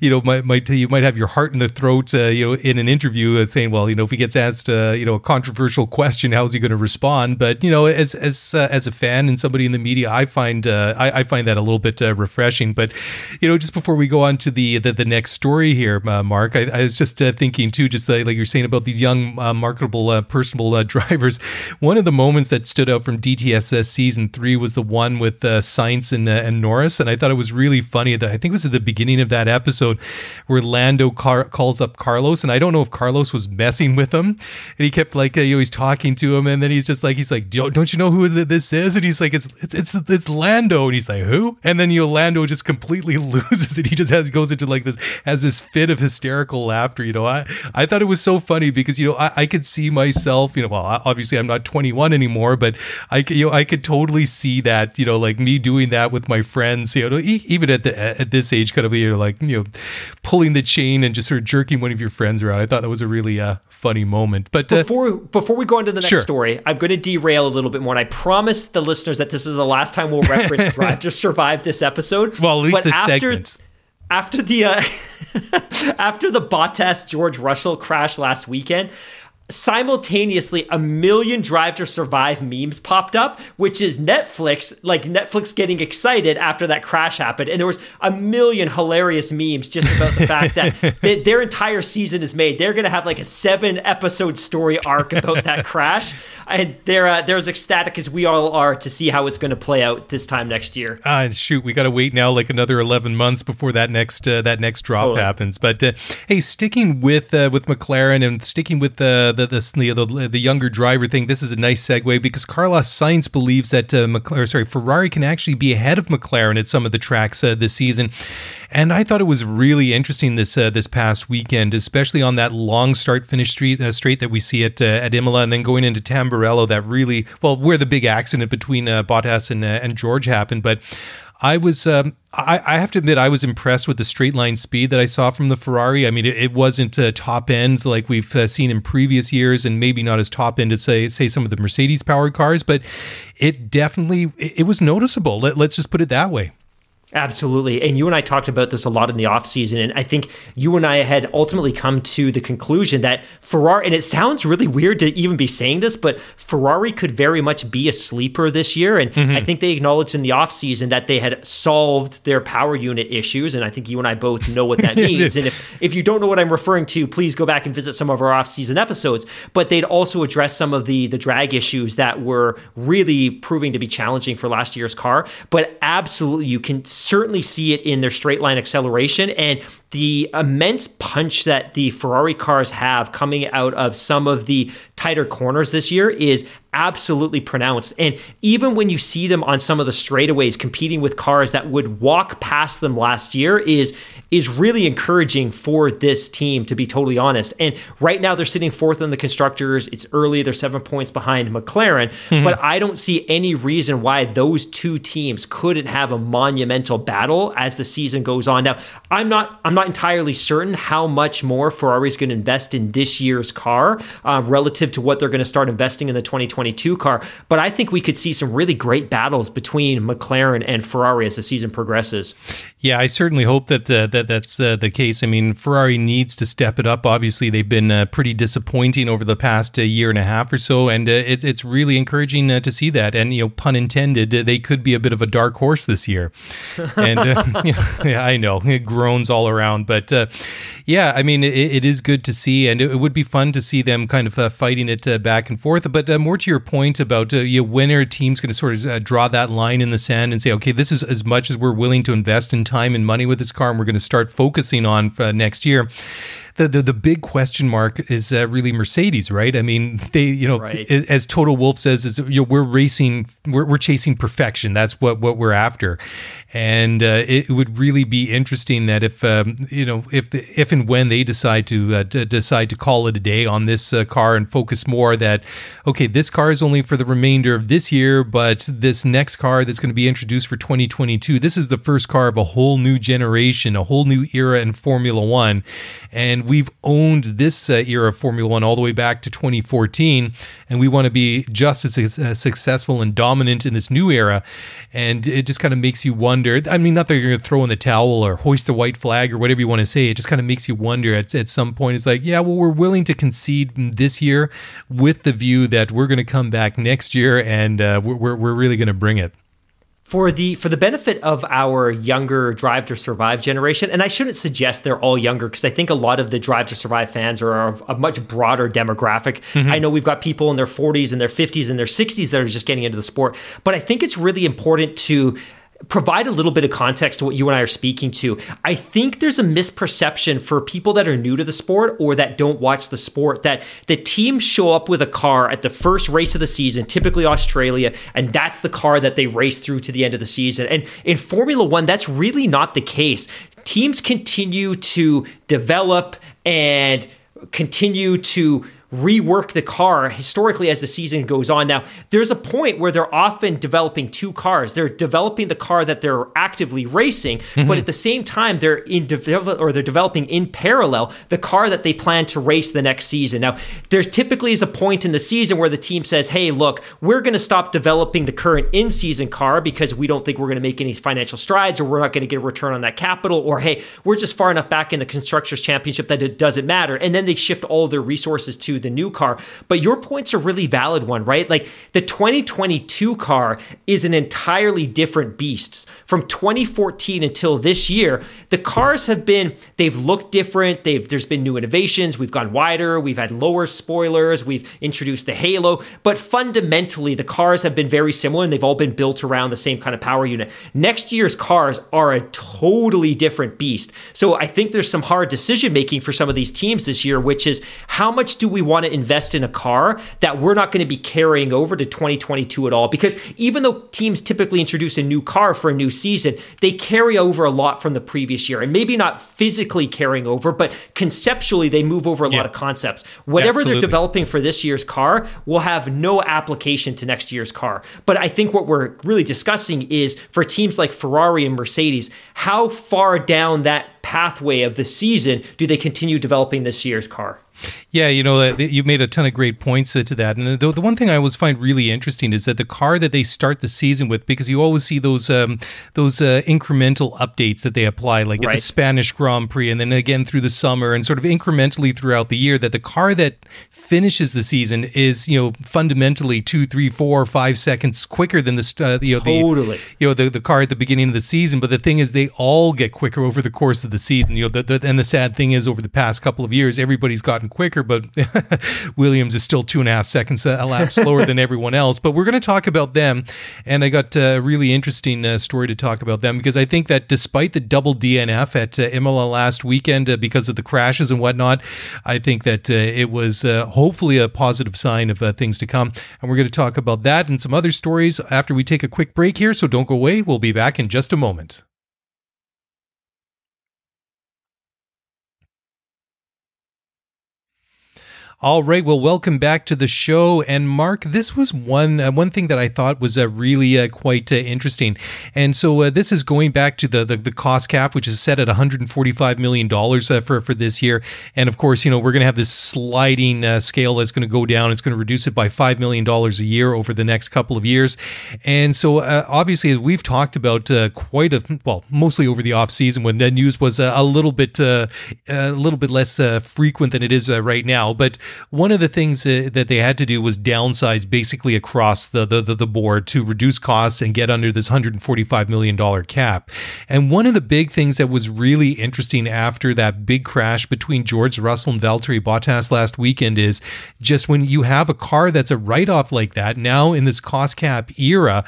you know, might, might you might have your heart in the throat, uh, you know, in an interview, uh, saying, well, you know, if he gets asked, you know, a controversial question, how's he going to respond? But you know, as as as a fan and somebody in the media, I find I, I find that a little bit refreshing. But you know, just before we go on to the the, the next story here, Mark, I, I was just thinking too, just like you're saying about these young, marketable, personable uh, drivers. One of the moments that stood out from DTSS season three was the one with uh, Sainz and uh, and Norris, and I thought it was really funny. That I think it was at the beginning of that episode where Lando car- calls up Carlos, and I don't know if Carlos was messing with him, and he kept like uh, you know he's talking to him, and then he's just like he's like don't, don't you know who this is? And he's like it's it's it's it's Lando, and he's like who? And then you know Lando just completely loses it. He just has goes into like this has this fit of hysterical laughter. You know, I I thought it was so funny because you know I, I could see myself. You know, well obviously I'm not 21 anymore, but I could, you know I could totally see that. You know, like me doing that with my friends. You know, even at the at this age, kind of you know like you know pulling the chain and just sort of jerking one of your friends around. I thought that was a really uh, funny moment. But uh, Before before we go into the next Sure. story, I'm going to derail a little bit more, and I promise the listeners that this is the last time we'll reference Drive to Survive this episode. well, at least But the after, after the uh, after the Bottas George Russell crash last weekend. Simultaneously, a million Drive to Survive memes popped up, which is Netflix, like Netflix getting excited after that crash happened. And there was a million hilarious memes just about the fact that they, their entire season is made. They're going to have like a seven episode story arc about that crash. And they're, uh, they're as ecstatic as we all are to see how it's going to play out this time next year. Ah, shoot, we got to wait now like another eleven months before that next uh, that next drop Totally. happens. But uh, hey, sticking with uh, with McLaren and sticking with the the, the the the younger driver thing, this is a nice segue because Carlos Sainz believes that uh, McLaren, sorry, Ferrari can actually be ahead of McLaren at some of the tracks uh, this season. And I thought it was really interesting this uh, this past weekend, especially on that long start finish street uh, straight that we see at uh, at Imola, and then going into Tamburello. That really well, where the big accident between uh, Bottas and uh, and George happened, but. I was, um, I, I have to admit, I was impressed with the straight line speed that I saw from the Ferrari. I mean, it, it wasn't uh, top end like we've uh, seen in previous years, and maybe not as top end as say say some of the Mercedes powered cars, but it definitely it, it was noticeable. Let, let's just put it that way. Absolutely. And you and I talked about this a lot in the offseason. And I think you and I had ultimately come to the conclusion that Ferrari, and it sounds really weird to even be saying this, but Ferrari could very much be a sleeper this year. And I mm-hmm. think they acknowledged in the offseason that they had solved their power unit issues. And I think you and I both know what that means. and if, if you don't know what I'm referring to, please go back and visit some of our offseason episodes. But they'd also addressed some of the, the drag issues that were really proving to be challenging for last year's car. But absolutely, you can certainly see it in their straight line acceleration. And the immense punch that the Ferrari cars have coming out of some of the tighter corners this year is absolutely pronounced. And even when you see them on some of the straightaways competing with cars that would walk past them last year is is really encouraging for this team to be totally honest. And right now they're sitting fourth in the constructors. It's early, they're 7 points behind McLaren, mm-hmm. but I don't see any reason why those two teams couldn't have a monumental battle as the season goes on. Now, I'm not I'm not entirely certain how much more Ferrari is going to invest in this year's car uh, relative to what they're going to start investing in the 2022 car. But I think we could see some really great battles between McLaren and Ferrari as the season progresses. Yeah, I certainly hope that uh, that that's uh, the case. I mean, Ferrari needs to step it up. Obviously, they've been uh, pretty disappointing over the past uh, year and a half or so, and uh, it, it's really encouraging uh, to see that. And you know, pun intended, they could be a bit of a dark horse this year. And yeah, I know it groans all around, but yeah, I mean, it, it is good to see, and it, it, would be fun to see them kind of uh, fighting it uh, back and forth. But uh, more to your point about you know, when are teams going to sort of draw that line in the sand and say, okay, this is as much as we're willing to invest in time and money with this car, and we're going to start focusing on uh, next year the, the, the big question mark is uh, really Mercedes, right? I mean, they, you know, right. as Toto Wolff says, is you know, we're racing, we're, we're chasing perfection. That's what what we're after, and uh, it would really be interesting that if um, you know if the, if and when they decide to, uh, to, decide to call it a day on this uh, car and focus more that okay, this car is only for the remainder of this year, but this next car that's going to be introduced for 2022, this is the first car of a whole new generation, a whole new era in Formula One, and we've owned this uh, era of Formula One all the way back to 2014, and we want to be just as uh, successful and dominant in this new era. And it just kind of makes you wonder. I mean, not that you're going to throw in the towel or hoist the white flag or whatever you want to say. It just kind of makes you wonder at, at some point. It's like, yeah, well, we're willing to concede this year with the view that we're going to come back next year and uh, we're, we're really going to bring it for the for the benefit of our younger drive to survive generation and i shouldn't suggest they're all younger because i think a lot of the drive to survive fans are of a much broader demographic mm-hmm. i know we've got people in their 40s and their 50s and their 60s that are just getting into the sport but i think it's really important to provide a little bit of context to what you and I are speaking to. I think there's a misperception for people that are new to the sport or that don't watch the sport that the teams show up with a car at the first race of the season, typically Australia, and that's the car that they race through to the end of the season. And in Formula 1, that's really not the case. Teams continue to develop and continue to rework the car historically as the season goes on. Now, there's a point where they're often developing two cars. They're developing the car that they're actively racing, mm-hmm. but at the same time, they're in develop or they're developing in parallel the car that they plan to race the next season. Now, there's typically is a point in the season where the team says, "Hey, look, we're going to stop developing the current in-season car because we don't think we're going to make any financial strides or we're not going to get a return on that capital or hey, we're just far enough back in the constructors championship that it doesn't matter." And then they shift all their resources to the new car. But your point's a really valid one, right? Like the 2022 car is an entirely different beast. From 2014 until this year, the cars have been they've looked different. They've there's been new innovations. We've gone wider. We've had lower spoilers. We've introduced the halo. But fundamentally, the cars have been very similar, and they've all been built around the same kind of power unit. Next year's cars are a totally different beast. So I think there's some hard decision making for some of these teams this year, which is how much do we want to invest in a car that we're not going to be carrying over to 2022 at all. Because even though teams typically introduce a new car for a new season, they carry over a lot from the previous year. And maybe not physically carrying over, but conceptually, they move over a yeah. lot of concepts. Whatever they're developing for this year's car will have no application to next year's car. But I think what we're really discussing is for teams like Ferrari and Mercedes, how far down that pathway of the season do they continue developing this year's car? Yeah, you know, you made a ton of great points to that. And the, the one thing I always find really interesting is that the car that they start the season with, because you always see those um, those uh, incremental updates that they apply, like right. at the Spanish Grand Prix, and then again through the summer, and sort of incrementally throughout the year. That the car that finishes the season is, you know, fundamentally two, three, four, five seconds quicker than the uh, you know totally. the you know the, the car at the beginning of the season. But the thing is, they all get quicker over the course of the season. You know, the, the, and the sad thing is, over the past couple of years, everybody's gotten quicker, but Williams is still two and a half seconds a lap slower than everyone else. But we're going to talk about them, and I got a really interesting uh, story to talk about them because I think that despite the double DNF at uh, Imola last weekend uh, because of the crashes and whatnot, I think that uh, it was uh, hopefully a positive sign of uh, things to come. And we're going to talk about that and some other stories after we take a quick break here. So don't go away. We'll be back in just a moment. All right. Well, welcome back to the show. And Mark, this was one uh, one thing that I thought was uh, really uh, quite uh, interesting. And so uh, this is going back to the, the, the cost cap, which is set at 145 million dollars uh, for for this year. And of course, you know we're going to have this sliding scale that's going to go down. It's going to reduce it by five million dollars a year over the next couple of years. And so obviously, as we've talked about quite a well, mostly over the off season when the news was a little bit a little bit less frequent than it is right now, but one of the things that they had to do was downsize basically across the, the, the, the board to reduce costs and get under this $145 million cap. And one of the big things that was really interesting after that big crash between George Russell and Valtteri Bottas last weekend is just when you have a car that's a write off like that, now in this cost cap era,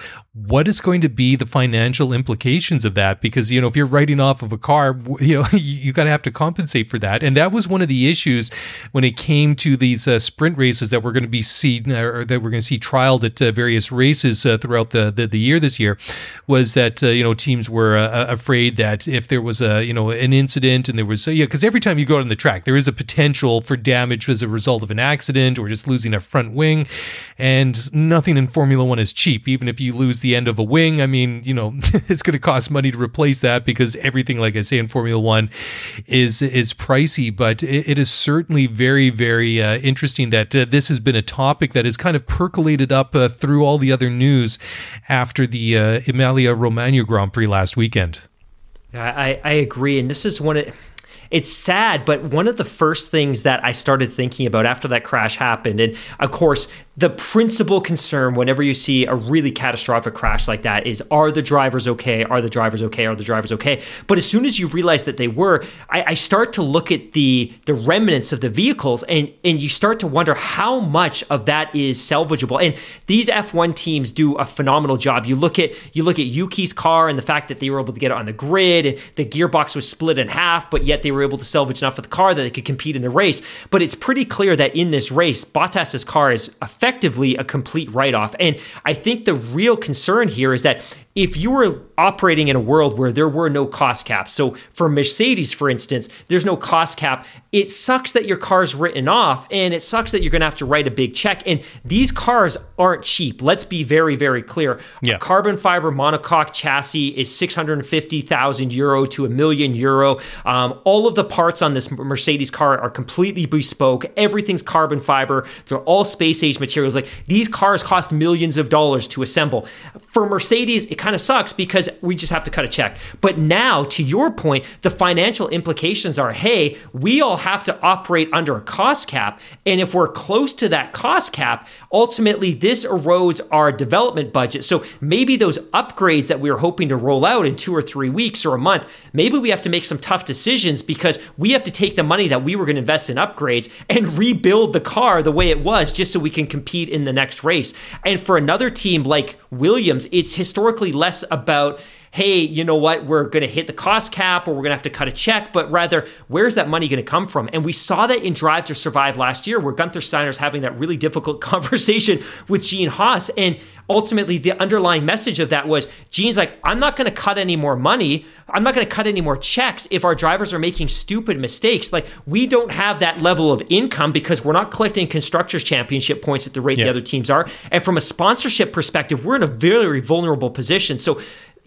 what is going to be the financial implications of that? Because you know if you're writing off of a car you know you got to have to compensate for that. And that was one of the issues when it came to these uh, sprint races that we're going to be seen or that we're going to see trialed at uh, various races uh, throughout the, the, the year this year was that uh, you know teams were uh, afraid that if there was a you know an incident and there was yeah because every time you go on the track there is a potential for damage as a result of an accident or just losing a front wing. And nothing in Formula 1 is cheap even if you lose the the end of a wing. I mean, you know, it's going to cost money to replace that because everything, like I say in Formula One, is is pricey. But it, it is certainly very, very uh, interesting that uh, this has been a topic that has kind of percolated up uh, through all the other news after the uh, Emilia Romagna Grand Prix last weekend. I, I agree, and this is one of it's sad, but one of the first things that I started thinking about after that crash happened, and of course, the principal concern whenever you see a really catastrophic crash like that is are the drivers okay? Are the drivers okay? Are the drivers okay? But as soon as you realize that they were, I, I start to look at the the remnants of the vehicles and and you start to wonder how much of that is salvageable. And these F1 teams do a phenomenal job. You look at you look at Yuki's car and the fact that they were able to get it on the grid and the gearbox was split in half, but yet they were able to salvage enough of the car that they could compete in the race. But it's pretty clear that in this race, Bottas's car is effectively effectively a complete write off. And I think the real concern here is that if you were operating in a world where there were no cost caps, so for Mercedes, for instance, there's no cost cap, it sucks that your car's written off and it sucks that you're going to have to write a big check. And these cars aren't cheap. Let's be very, very clear. Yeah. A carbon fiber monocoque chassis is 650,000 euro to a million euro. Um, all of the parts on this Mercedes car are completely bespoke. Everything's carbon fiber. They're all space age materials. Like these cars cost millions of dollars to assemble. For Mercedes, it kind of sucks because we just have to cut a check. But now, to your point, the financial implications are hey, we all have to operate under a cost cap. And if we're close to that cost cap, ultimately this erodes our development budget. So maybe those upgrades that we were hoping to roll out in two or three weeks or a month, maybe we have to make some tough decisions because we have to take the money that we were going to invest in upgrades and rebuild the car the way it was just so we can compete in the next race. And for another team like Williams, it's historically less about hey, you know what, we're going to hit the cost cap or we're going to have to cut a check, but rather, where's that money going to come from? And we saw that in Drive to Survive last year, where Guenther Steiner's having that really difficult conversation with Gene Haas. And ultimately, the underlying message of that was Gene's like, I'm not going to cut any more money. I'm not going to cut any more checks if our drivers are making stupid mistakes. Like, we don't have that level of income because we're not collecting Constructors Championship points at the rate yeah. the other teams are. And from a sponsorship perspective, we're in a very vulnerable position. So,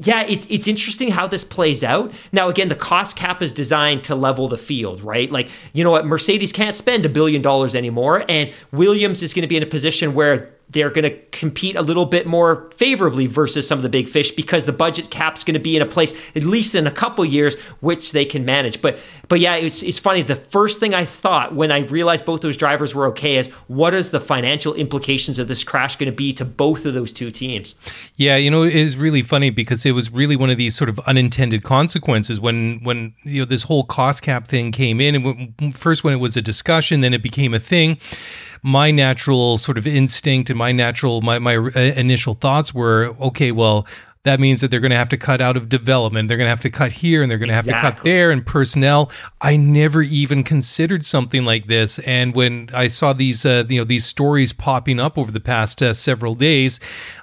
yeah, it's it's interesting how this plays out. Now, again, the cost cap is designed to level the field, right? Like, you know what, Mercedes can't spend a billion dollars anymore, and Williams is going to be in a position where they're going to compete a little bit more favorably versus some of the big fish because the budget cap's going to be in a place at least in a couple years which they can manage. But but yeah it's, it's funny. The first thing i thought when i realized both those drivers were okay is what is the financial implications of this crash going to be to both of those two teams? Yeah you know it is really funny because it was really one of these sort of unintended consequences when when you know this whole cost cap thing came in. And first when it was a discussion then it became a thing my natural sort of instinct and my natural my my uh, initial thoughts were okay well that means that they're going to have to cut out of development. They're going to have to cut here and they're going to exactly. have to cut there and personnel. I never even considered something like this. And when I saw these, uh, you know, these stories popping up over the past uh, several days,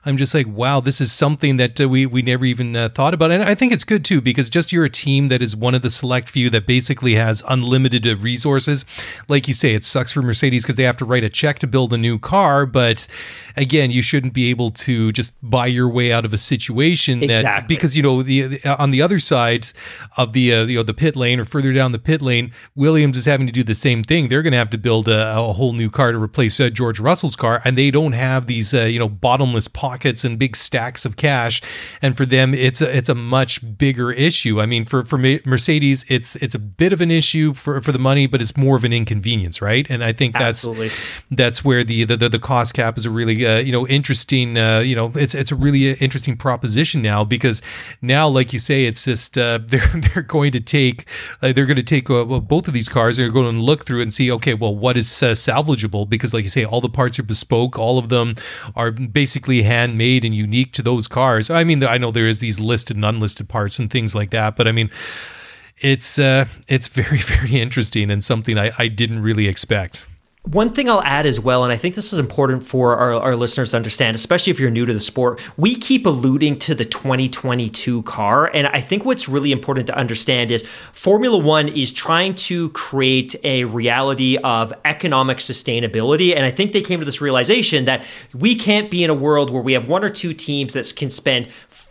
I'm just like, wow, this is something that uh, we we never even uh, thought about. And I think it's good too because just you're a team that is one of the select few that basically has unlimited uh, resources. Like you say, it sucks for Mercedes because they have to write a check to build a new car, but again, you shouldn't be able to just buy your way out of a situation that exactly. because you know the, the, on the other side of the uh, you know the pit lane or further down the pit lane, Williams is having to do the same thing. They're going to have to build a, a, whole new car to replace uh, George Russell's car, and they don't have these uh, you know bottomless pockets and big stacks of cash. And for them, it's a, it's a much bigger issue. I mean, for for Mercedes, it's it's a bit of an issue for for the money, but it's more of an inconvenience, right? And I think that's Absolutely. that's where the, the the cost cap is a really uh, you know interesting uh, you know it's it's a really interesting proposition now because now like you say it's just uh, they're they're going to take uh, they're going to take uh, both of these cars they're going to look through and see okay well what is uh, salvageable because like you say all the parts are bespoke all of them are basically handmade and unique to those cars I mean I know there is these listed and unlisted parts and things like that but I mean it's uh, it's very very interesting and something I, I didn't really expect. One thing I'll add as well, and I think this is important for our, our listeners to understand, especially if you're new to the sport, we keep alluding to the 2022 car. And I think what's really important to understand is Formula One is trying to create a reality of economic sustainability. And I think they came to this realization that we can't be in a world where we have one or two teams that can spend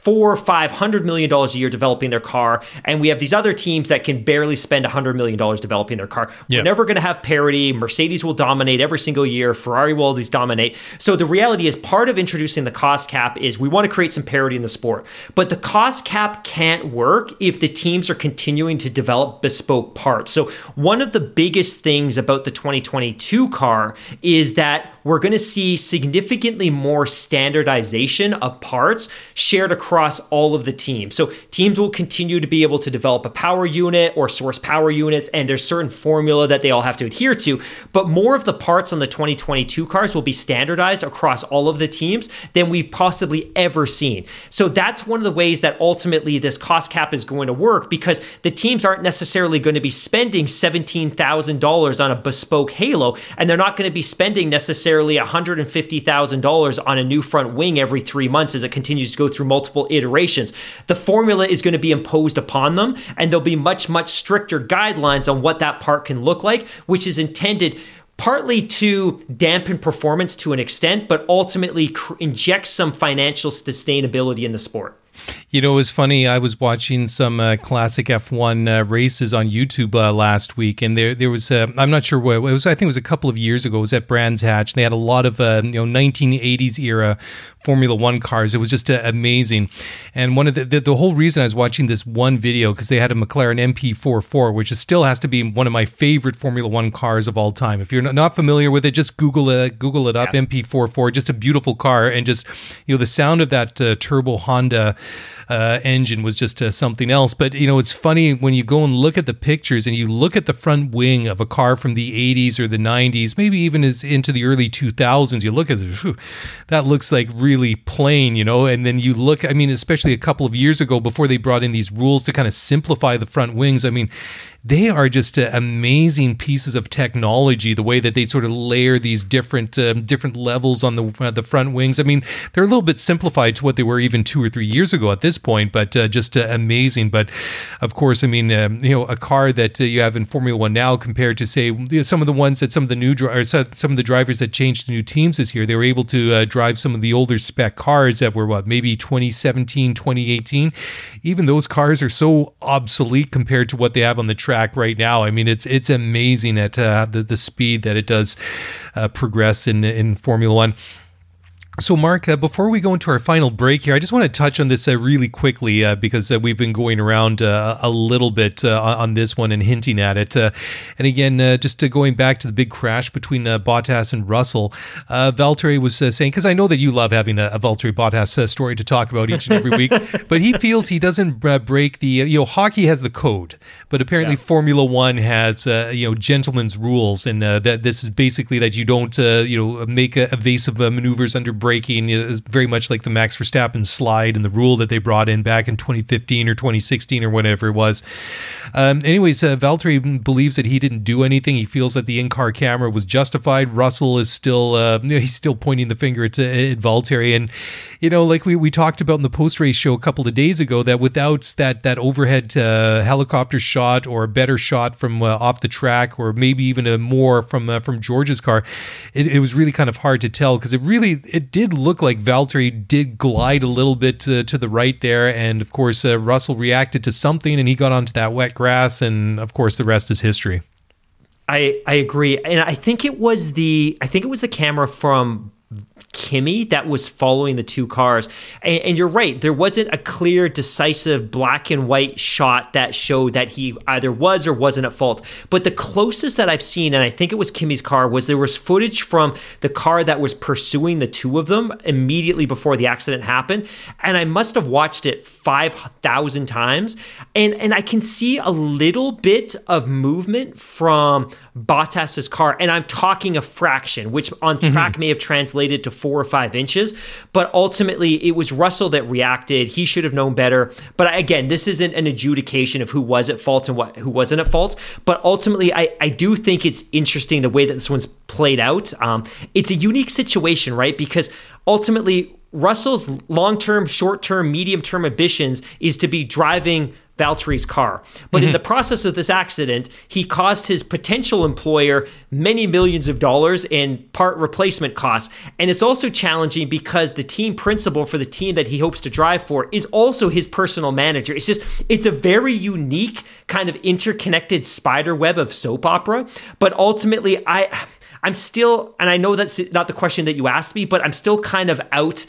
four or five hundred million dollars a year developing their car, and we have these other teams that can barely spend a hundred million dollars developing their car. Yeah. We're never going to have parity. Mercedes will dominate every single year. Ferrari will always dominate. So the reality is, part of introducing the cost cap is we want to create some parity in the sport, but the cost cap can't work if the teams are continuing to develop bespoke parts. So one of the biggest things about the 2022 car is that we're going to see significantly more standardization of parts shared across all of the teams. So teams will continue to be able to develop a power unit or source power units, and there's certain formula that they all have to adhere to. But more of the parts on the 2022 cars will be standardized across all of the teams than we've possibly ever seen. So that's one of the ways that ultimately this cost cap is going to work because the teams aren't necessarily going to be spending $17,000 on a bespoke halo, and they're not going to be spending necessarily necessarily $150,000 on a new front wing every three months as it continues to go through multiple iterations. The formula is going to be imposed upon them, and there'll be much, much stricter guidelines on what that part can look like, which is intended partly to dampen performance to an extent, but ultimately cr- inject some financial sustainability in the sport. You know, it was funny. I was watching some uh, classic F1 uh, races on YouTube uh, last week, and there there was uh, I'm not sure what it was. I think it was a couple of years ago. It was at Brands Hatch. They had a lot of uh, you know 1980s era Formula One cars. It was just uh, amazing. And one of the, the, the whole reason I was watching this one video because they had a McLaren MP4/4, which is, still has to be one of my favorite Formula One cars of all time. If you're not familiar with it, just Google it. Google it up. Yeah. MP4/4, just a beautiful car, and just you know the sound of that turbo Honda uh, engine was just uh, something else. But you know, it's funny when you go and look at the pictures and you look at the front wing of a car from the 80s or the 90s, maybe even as into the early 2000s. You look at it, that looks like really plain, you know. And then you look, I mean, especially a couple of years ago before they brought in these rules to kind of simplify the front wings. I mean, they are just uh, amazing pieces of technology. The way that they sort of layer these different uh, different levels on the uh, the front wings. I mean, they're a little bit simplified to what they were even two or three years ago at this point, but uh, just uh, amazing. But of course, I mean, um, you know, a car that uh, you have in Formula One now compared to say some of the ones that some of the new drivers, some of the drivers that changed to new teams this year, they were able to drive some of the older spec cars that were what maybe 2017, 2018. Even those cars are so obsolete compared to what they have on the track track right now. I mean, it's it's amazing at uh, the the speed that it does uh, progress in in Formula One. So, Mark, uh, before we go into our final break here, I just want to touch on this uh, really quickly uh, because uh, we've been going around uh, a little bit uh, on this one and hinting at it. Uh, and again, uh, just uh, going back to the big crash between Bottas and Russell, Valtteri was saying, because I know that you love having a, a Valtteri Bottas story to talk about each and every week, but he feels he doesn't break the, you know, hockey has the code, but apparently yeah. Formula One has, you know, gentlemen's rules, and that this is basically that you don't, you know, make evasive maneuvers under braking is very much like the Max Verstappen slide and the rule that they brought in back in 2015 or 2016 or whatever it was. Um, anyways, uh, Valtteri believes that he didn't do anything. He feels that the in-car camera was justified. Russell is still uh, he's still pointing the finger at, at Valtteri, and you know, like we, we talked about in the post race show a couple of days ago, that without that that overhead uh, helicopter shot or a better shot from uh, off the track, or maybe even a more from uh, from George's car, it, it, was really kind of hard to tell because it really it did look like Valtteri did glide a little bit to, to the right there, and of course uh, Russell reacted to something and he got onto that wet grass, and of course the rest is history. I I agree, and I think it was the I think it was the camera from Kimi that was following the two cars. And, and, you're right, there wasn't a clear, decisive black and white shot that showed that he either was or wasn't at fault. But the closest that I've seen, and I think it was Kimi's car, was there was footage from the car that was pursuing the two of them immediately before the accident happened. And I must have watched it 5,000 times. And, and I can see a little bit of movement from Bottas's car. And I'm talking a fraction, which on mm-hmm. track mm-hmm. may have translated to four or five inches. But ultimately, it was Russell that reacted. He should have known better. But again, this isn't an adjudication of who was at fault and what who wasn't at fault. But ultimately, I, I do think it's interesting the way that this one's played out. Um, it's a unique situation, right? Because ultimately, Russell's long term, short term, medium term ambitions is to be driving Valtteri's car. But mm-hmm. in the process of this accident, he caused his potential employer many millions of dollars in part replacement costs. And it's also challenging because the team principal for the team that he hopes to drive for is also his personal manager. It's just, it's a very unique kind of interconnected spider web of soap opera. But ultimately, I. I'm still, and I know that's not the question that you asked me, but I'm still kind of out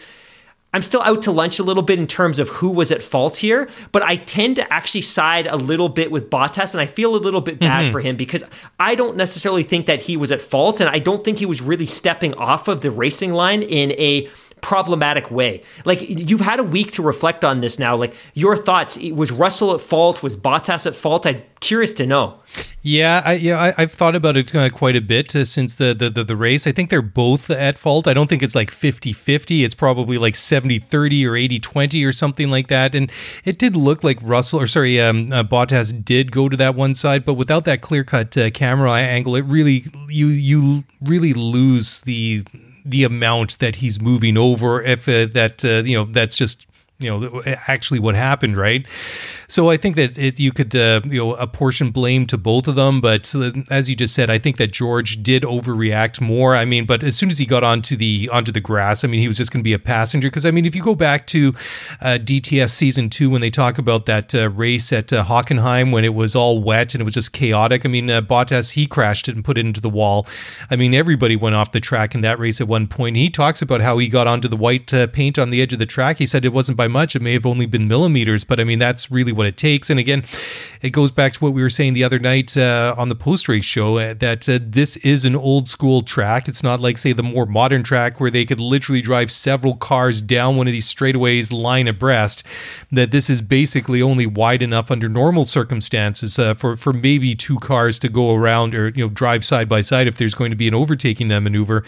I'm still out to lunch a little bit in terms of who was at fault here, but I tend to actually side a little bit with Bottas, and I feel a little bit bad mm-hmm. for him because I don't necessarily think that he was at fault, and I don't think he was really stepping off of the racing line in a problematic way. Like you've had a week to reflect on this now. Like your thoughts: was Russell at fault? Was Bottas at fault? I'm curious to know. Yeah, I, yeah, I, have thought about it uh, quite a bit uh, since the, the, the the race. I think they're both at fault. I don't think it's like 50-50. It's probably like 70-30 or 80-20 or something like that. And it did look like Russell or sorry, um, uh, Bottas did go to that one side, but without that clear cut uh, camera angle, it really you you really lose the the amount that he's moving over if uh, that uh, you know that's just you know actually what happened right so I think that it, you could uh, you know apportion blame to both of them, but uh, as you just said, I think that George did overreact more. I mean, but as soon as he got onto the onto the grass, I mean, he was just going to be a passenger. Because I mean, if you go back to uh, DTS season two when they talk about that uh, race at uh, Hockenheim when it was all wet and it was just chaotic. I mean, uh, Bottas he crashed it and put it into the wall. I mean, everybody went off the track in that race at one point. He talks about how he got onto the white paint on the edge of the track. He said it wasn't by much; it may have only been millimeters, but I mean, that's really what it takes. And again, it goes back to what we were saying the other night uh, on the post race show uh, that uh, this is an old school track. It's not like, say, the more modern track where they could literally drive several cars down one of these straightaways line abreast. That this is basically only wide enough under normal circumstances uh, for, for maybe two cars to go around or you know drive side by side if there's going to be an overtaking maneuver.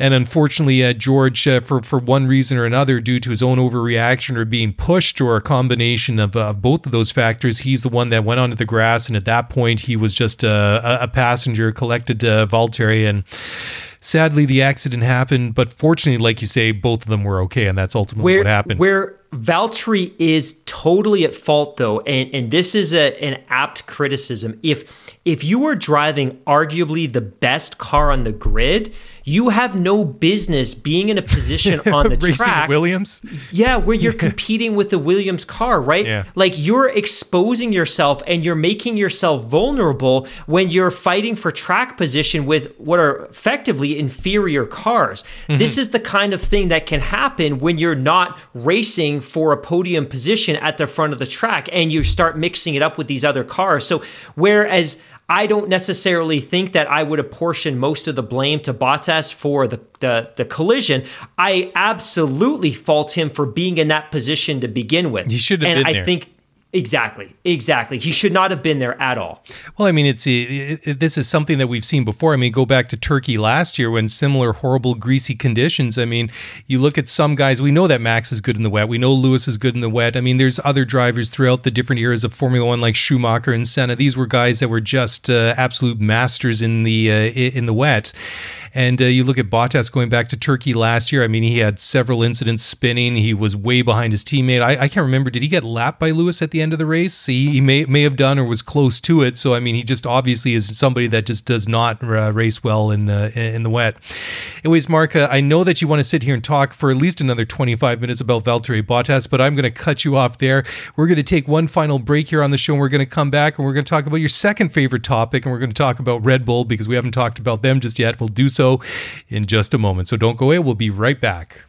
And unfortunately, uh, George, uh, for for one reason or another, due to his own overreaction or being pushed, or a combination of uh, both of those factors, he's the one that went onto the grass. And at that point, he was just a, a passenger, collected uh, Valtteri, and sadly, the accident happened. But fortunately, like you say, both of them were okay, and that's ultimately where, what happened. Where Valtteri is totally at fault, though, and and this is a, an apt criticism. If if you were driving arguably the best car on the grid you have no business being in a position on the Racing track. Williams. Yeah, where you're competing with the Williams car, right? Yeah. Like you're exposing yourself and you're making yourself vulnerable when you're fighting for track position with what are effectively inferior cars. Mm-hmm. This is the kind of thing that can happen when you're not racing for a podium position at the front of the track and you start mixing it up with these other cars. So whereas I don't necessarily think that I would apportion most of the blame to Bottas for the, the, the collision. I absolutely fault him for being in that position to begin with. He should have and been I there. think exactly, exactly. He should not have been there at all. Well, I mean, it's it, it, this is something that we've seen before. I mean, go back to Turkey last year when similar horrible greasy conditions. I mean, you look at some guys. We know that Max is good in the wet. We know Lewis is good in the wet. I mean, there's other drivers throughout the different eras of Formula One, like Schumacher and Senna. These were guys that were just uh, absolute masters in the uh, in the wet. And uh, you look at Bottas going back to Turkey last year. I mean, he had several incidents spinning. He was way behind his teammate. I, I can't remember. Did he get lapped by Lewis at the end of the race? He, he may may have done or was close to it. So I mean, he just obviously is somebody that just does not uh, race well in the in the wet. Anyways, Mark, uh, I know that you want to sit here and talk for at least another 25 minutes about Valtteri Bottas, but I'm going to cut you off there. We're going to take one final break here on the show. And we're going to come back and we're going to talk about your second favorite topic, and we're going to talk about Red Bull because we haven't talked about them just yet. We'll do so in just a moment. So don't go away. We'll be right back.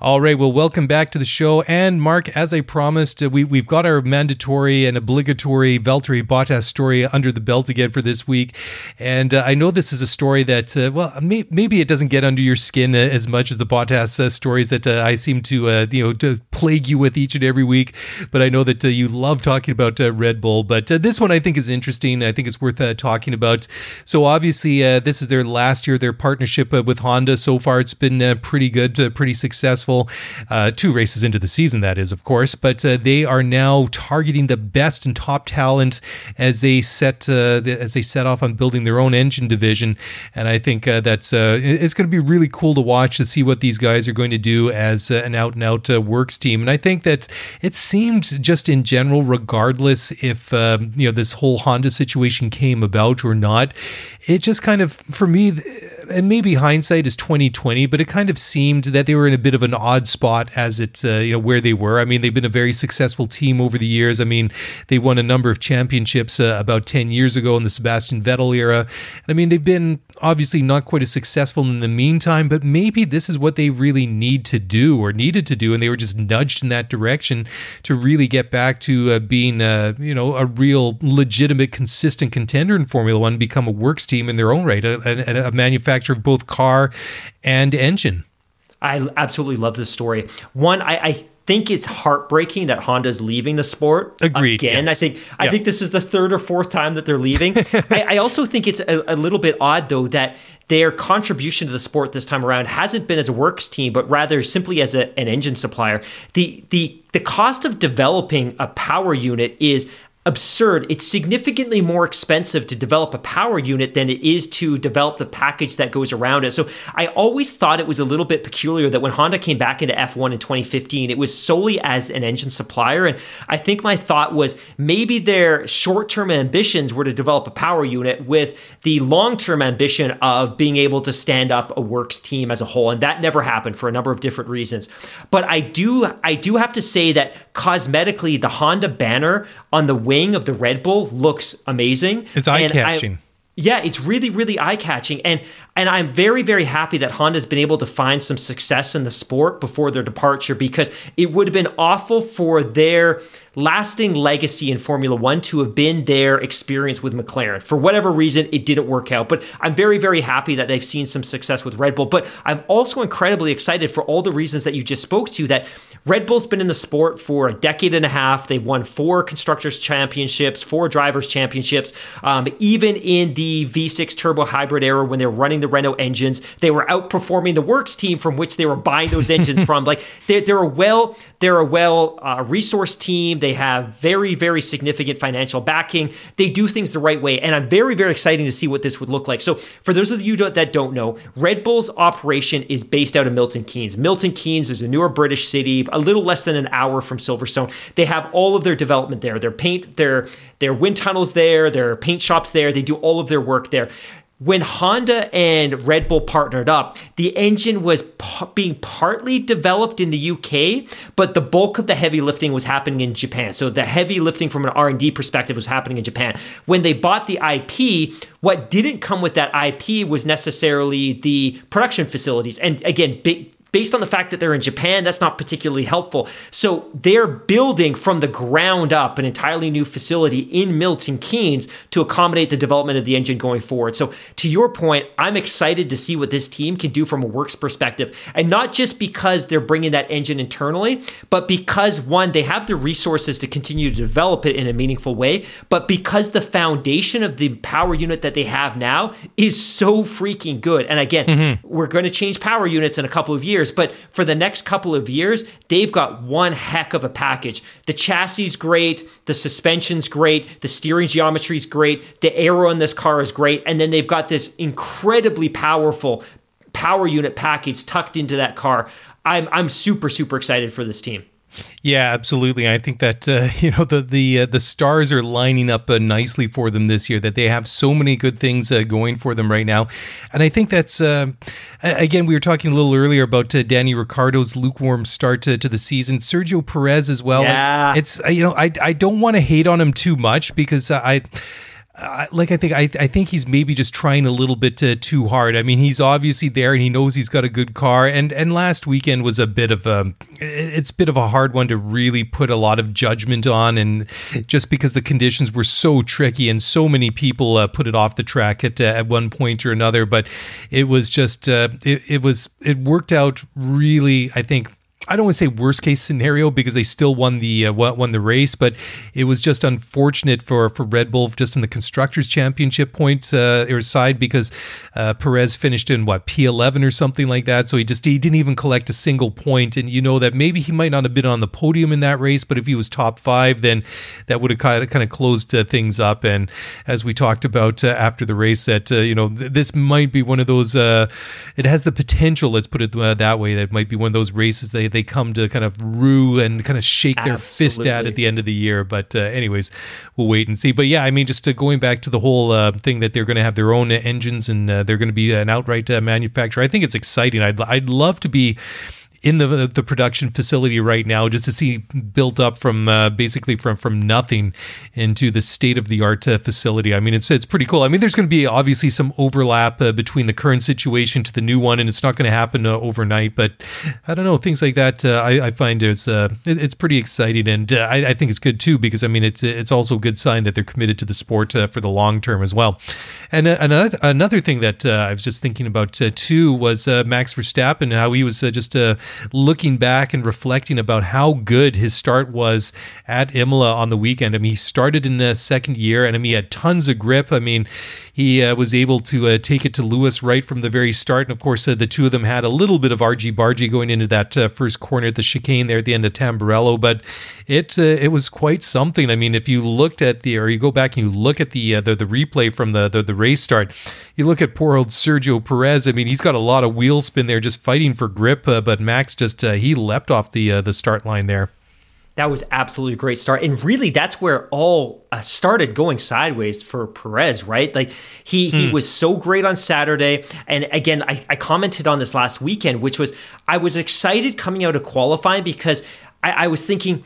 All right. Well, welcome back to the show. And Mark, as I promised, uh, we, we've got our mandatory and obligatory Valtteri Bottas story under the belt again for this week. And uh, I know this is a story that, uh, well, may, maybe it doesn't get under your skin uh, as much as the Bottas uh, stories that uh, I seem to, you know, to plague you with each and every week. But I know that you love talking about Red Bull. But this one I think is interesting. I think it's worth talking about. So obviously, this is their last year, their partnership with Honda. So far, it's been pretty good, pretty successful. Uh, two races into the season, that is, of course. But uh, they are now targeting the best and top talent as they set uh, the, as they set off on building their own engine division. And I think uh, that's uh, it's going to be really cool to watch to see what these guys are going to do as an out and out works team. And I think that it seemed just in general, regardless if um, you know this whole Honda situation came about or not, it just kind of for me and maybe hindsight is 2020 but it kind of seemed that they were in a bit of an odd spot as it uh, you know where they were. I mean they've been a very successful team over the years. I mean they won a number of championships uh, about 10 years ago in the sebastian vettel era. I mean they've been obviously not quite as successful in the meantime but maybe this is what they really need to do or needed to do and they were just nudged in that direction to really get back to uh, being uh, you know a real legitimate consistent contender in formula one become a works team in their own right a, a, a manufacturer of both car and engine I absolutely love this story. One, I, I think it's heartbreaking that Honda's leaving the sport Agreed, again. yes. I think I Yeah. think this is the third or fourth time that they're leaving. I, I also think it's a, a little bit odd though that their contribution to the sport this time around hasn't been as a works team, but rather simply as a, an engine supplier. The the the cost of developing a power unit is absurd. It's significantly more expensive to develop a power unit than it is to develop the package that goes around it. So I always thought it was a little bit peculiar that when Honda came back into F1 in 2015, it was solely as an engine supplier. And I think my thought was maybe their short term ambitions were to develop a power unit with the long term ambition of being able to stand up a works team as a whole. And that never happened for a number of different reasons. But I do I do have to say that cosmetically the Honda banner on the wing of the Red Bull looks amazing. It's eye-catching. yeah, it's really, really eye catching, and and I'm very, very happy that Honda's been able to find some success in the sport before their departure because it would have been awful for their lasting legacy in Formula One to have been their experience with McLaren. For whatever reason, it didn't work out. But I'm very, very happy that they've seen some success with Red Bull. But I'm also incredibly excited for all the reasons that you just spoke to. That Red Bull's been in the sport for a decade and a half. They've won four constructors championships, four drivers championships. Um, even in the V6 turbo hybrid era, when they were running the Renault engines, they were outperforming the works team from which they were buying those engines from. Like they're, they're a well, they're a well uh, resource team. They have very, very significant financial backing. They do things the right way. And I'm very, very excited to see what this would look like. So, for those of you that don't know, Red Bull's operation is based out of Milton Keynes. Milton Keynes is a newer British city, a little less than an hour from Silverstone. They have all of their development there. Their paint, their their wind tunnels there, their paint shops there. They do all of their work there when Honda and Red Bull partnered up, the engine was p- being partly developed in the UK, but the bulk of the heavy lifting was happening in Japan. So the heavy lifting from an R&D perspective was happening in Japan. When they bought the IP, what didn't come with that IP was necessarily the production facilities. And again, big based on the fact that they're in Japan, that's not particularly helpful. So they're building from the ground up an entirely new facility in Milton Keynes to accommodate the development of the engine going forward. So to your point, I'm excited to see what this team can do from a works perspective. And not just because they're bringing that engine internally, but because one, they have the resources to continue to develop it in a meaningful way, but because the foundation of the power unit that they have now is so freaking good. And again, mm-hmm. we're going to change power units in a couple of years years, but for the next couple of years, they've got one heck of a package. The chassis is great, the suspension's great, the steering geometry is great, the aero in this car is great, and then they've got this incredibly powerful power unit package tucked into that car. I'm I'm super super excited for this team. Yeah, absolutely. I think that uh, you know the the uh, the stars are lining up uh, nicely for them this year. That they have so many good things uh, going for them right now, and I think that's uh, again we were talking a little earlier about uh, Danny Ricciardo's lukewarm start to, to, the season. Sergio Perez as well. Yeah, it's you know I I don't want to hate on him too much because I uh, like I think I, I think he's maybe just trying a little bit uh, too hard. I mean, he's obviously there and he knows he's got a good car. And and last weekend was a bit of a it's a bit of a hard one to really put a lot of judgment on, and just because the conditions were so tricky and so many people uh, put it off the track at uh, at one point or another. But it was just uh, it, it was it worked out really. I think I don't want to say worst case scenario because they still won the uh, won the race, but it was just unfortunate for for Red Bull just in the constructors championship point uh, or side because uh, Perez finished in what P11 or something like that, so he just he didn't even collect a single point, and you know that maybe he might not have been on the podium in that race, but if he was top five, then that would have kind of kind of closed uh, things up. And as we talked about uh, after the race, that uh, you know th- this might be one of those. it has the potential, let's put it that way, that might be one of those races they they come to kind of rue and kind of shake their fist at at the end of the year. But uh, anyways, we'll wait and see. But yeah, I mean, just uh, going back to the whole uh, thing that they're going to have their own engines and uh, they're going to be an outright uh, manufacturer. I think it's exciting. I'd I'd love to be in the the production facility right now just to see built up from uh, basically from from nothing into the state of the art uh, facility. I mean, it's it's pretty cool. I mean, there's going to be obviously some overlap uh, between the current situation to the new one, and it's not going to happen uh, overnight. But I don't know things like that. Uh, I, I, find it's uh, it, it's pretty exciting, and I, I, think it's good too because I mean it's it's also a good sign that they're committed to the sport for the long term as well. And another another thing that I was just thinking about too was Max Verstappen, how he was just looking back and reflecting about how good his start was at Imola on the weekend. I mean, he started in the second year, and I mean, he had tons of grip. I mean, he uh, was able to uh, take it to Lewis right from the very start, and of course, uh, the two of them had a little bit of argy bargy going into that uh, first corner at the chicane there at the end of Tamburello, but it uh, it was quite something. I mean, if you looked at the or you go back and you look at the the, the replay from the, the the race start, you look at poor old Sergio Perez. I mean, he's got a lot of wheel spin there, just fighting for grip, but Max just he leapt off the the start line there. That was absolutely a great start, and really, that's where all uh, started going sideways for Perez. Right, like he he hmm. was so great on Saturday, and again, I, I commented on this last weekend, which was I was excited coming out of qualifying because I, I was thinking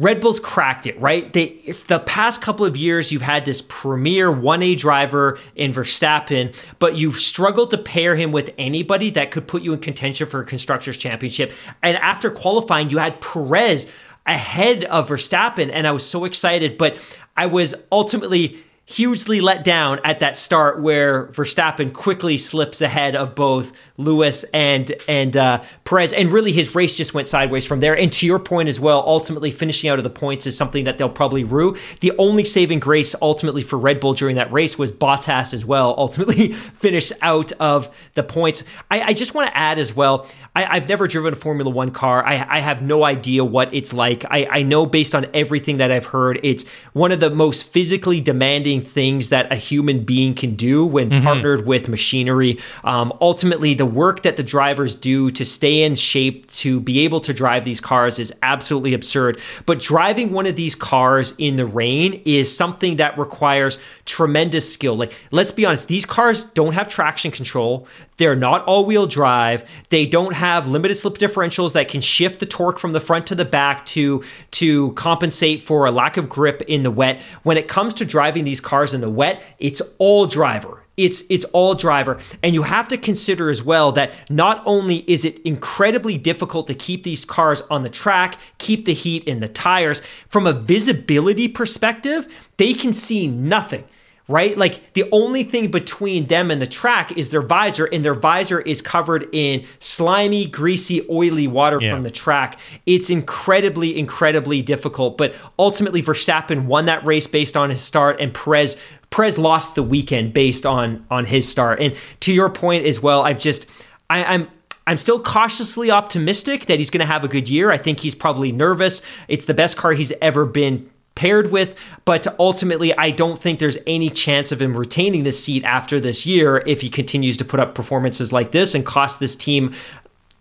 Red Bull's cracked it, right? They if the past couple of years you've had this premier 1A driver in Verstappen, but you've struggled to pair him with anybody that could put you in contention for a constructors championship. And after qualifying, you had Perez ahead of Verstappen and I was so excited, but I was ultimately hugely let down at that start where Verstappen quickly slips ahead of both Lewis and and uh, Perez, and really his race just went sideways from there. And to your point as well, ultimately finishing out of the points is something that they'll probably rue. The only saving grace ultimately for Red Bull during that race was Bottas as well, ultimately finished out of the points. I, I just want to add as well. I, have never driven a Formula One car. I, I, have no idea what it's like. I, I know based on everything that I've heard, it's one of the most physically demanding things that a human being can do when mm-hmm. partnered with machinery. Um, ultimately, the work that the drivers do to stay in shape to be able to drive these cars is absolutely absurd. But driving one of these cars in the rain is something that requires tremendous skill. Like, let's be honest, these cars don't have traction control. They're not all wheel drive. They don't have limited slip differentials that can shift the torque from the front to the back to, to compensate for a lack of grip in the wet. When it comes to driving these cars in the wet, it's all driver it's it's all driver and you have to consider as well that not only is it incredibly difficult to keep these cars on the track keep the heat in the tires from a visibility perspective they can see nothing right? Like the only thing between them and the track is their visor, and their visor is covered in slimy, greasy, oily water yeah. from the track. It's incredibly, incredibly difficult. But ultimately, Verstappen won that race based on his start, and Perez. Perez lost the weekend based on on his start. And to your point as well, I've just I, I'm I'm still cautiously optimistic that he's going to have a good year. I think he's probably nervous. It's the best car he's ever been paired with. But ultimately, I don't think there's any chance of him retaining this seat after this year if he continues to put up performances like this and cost this team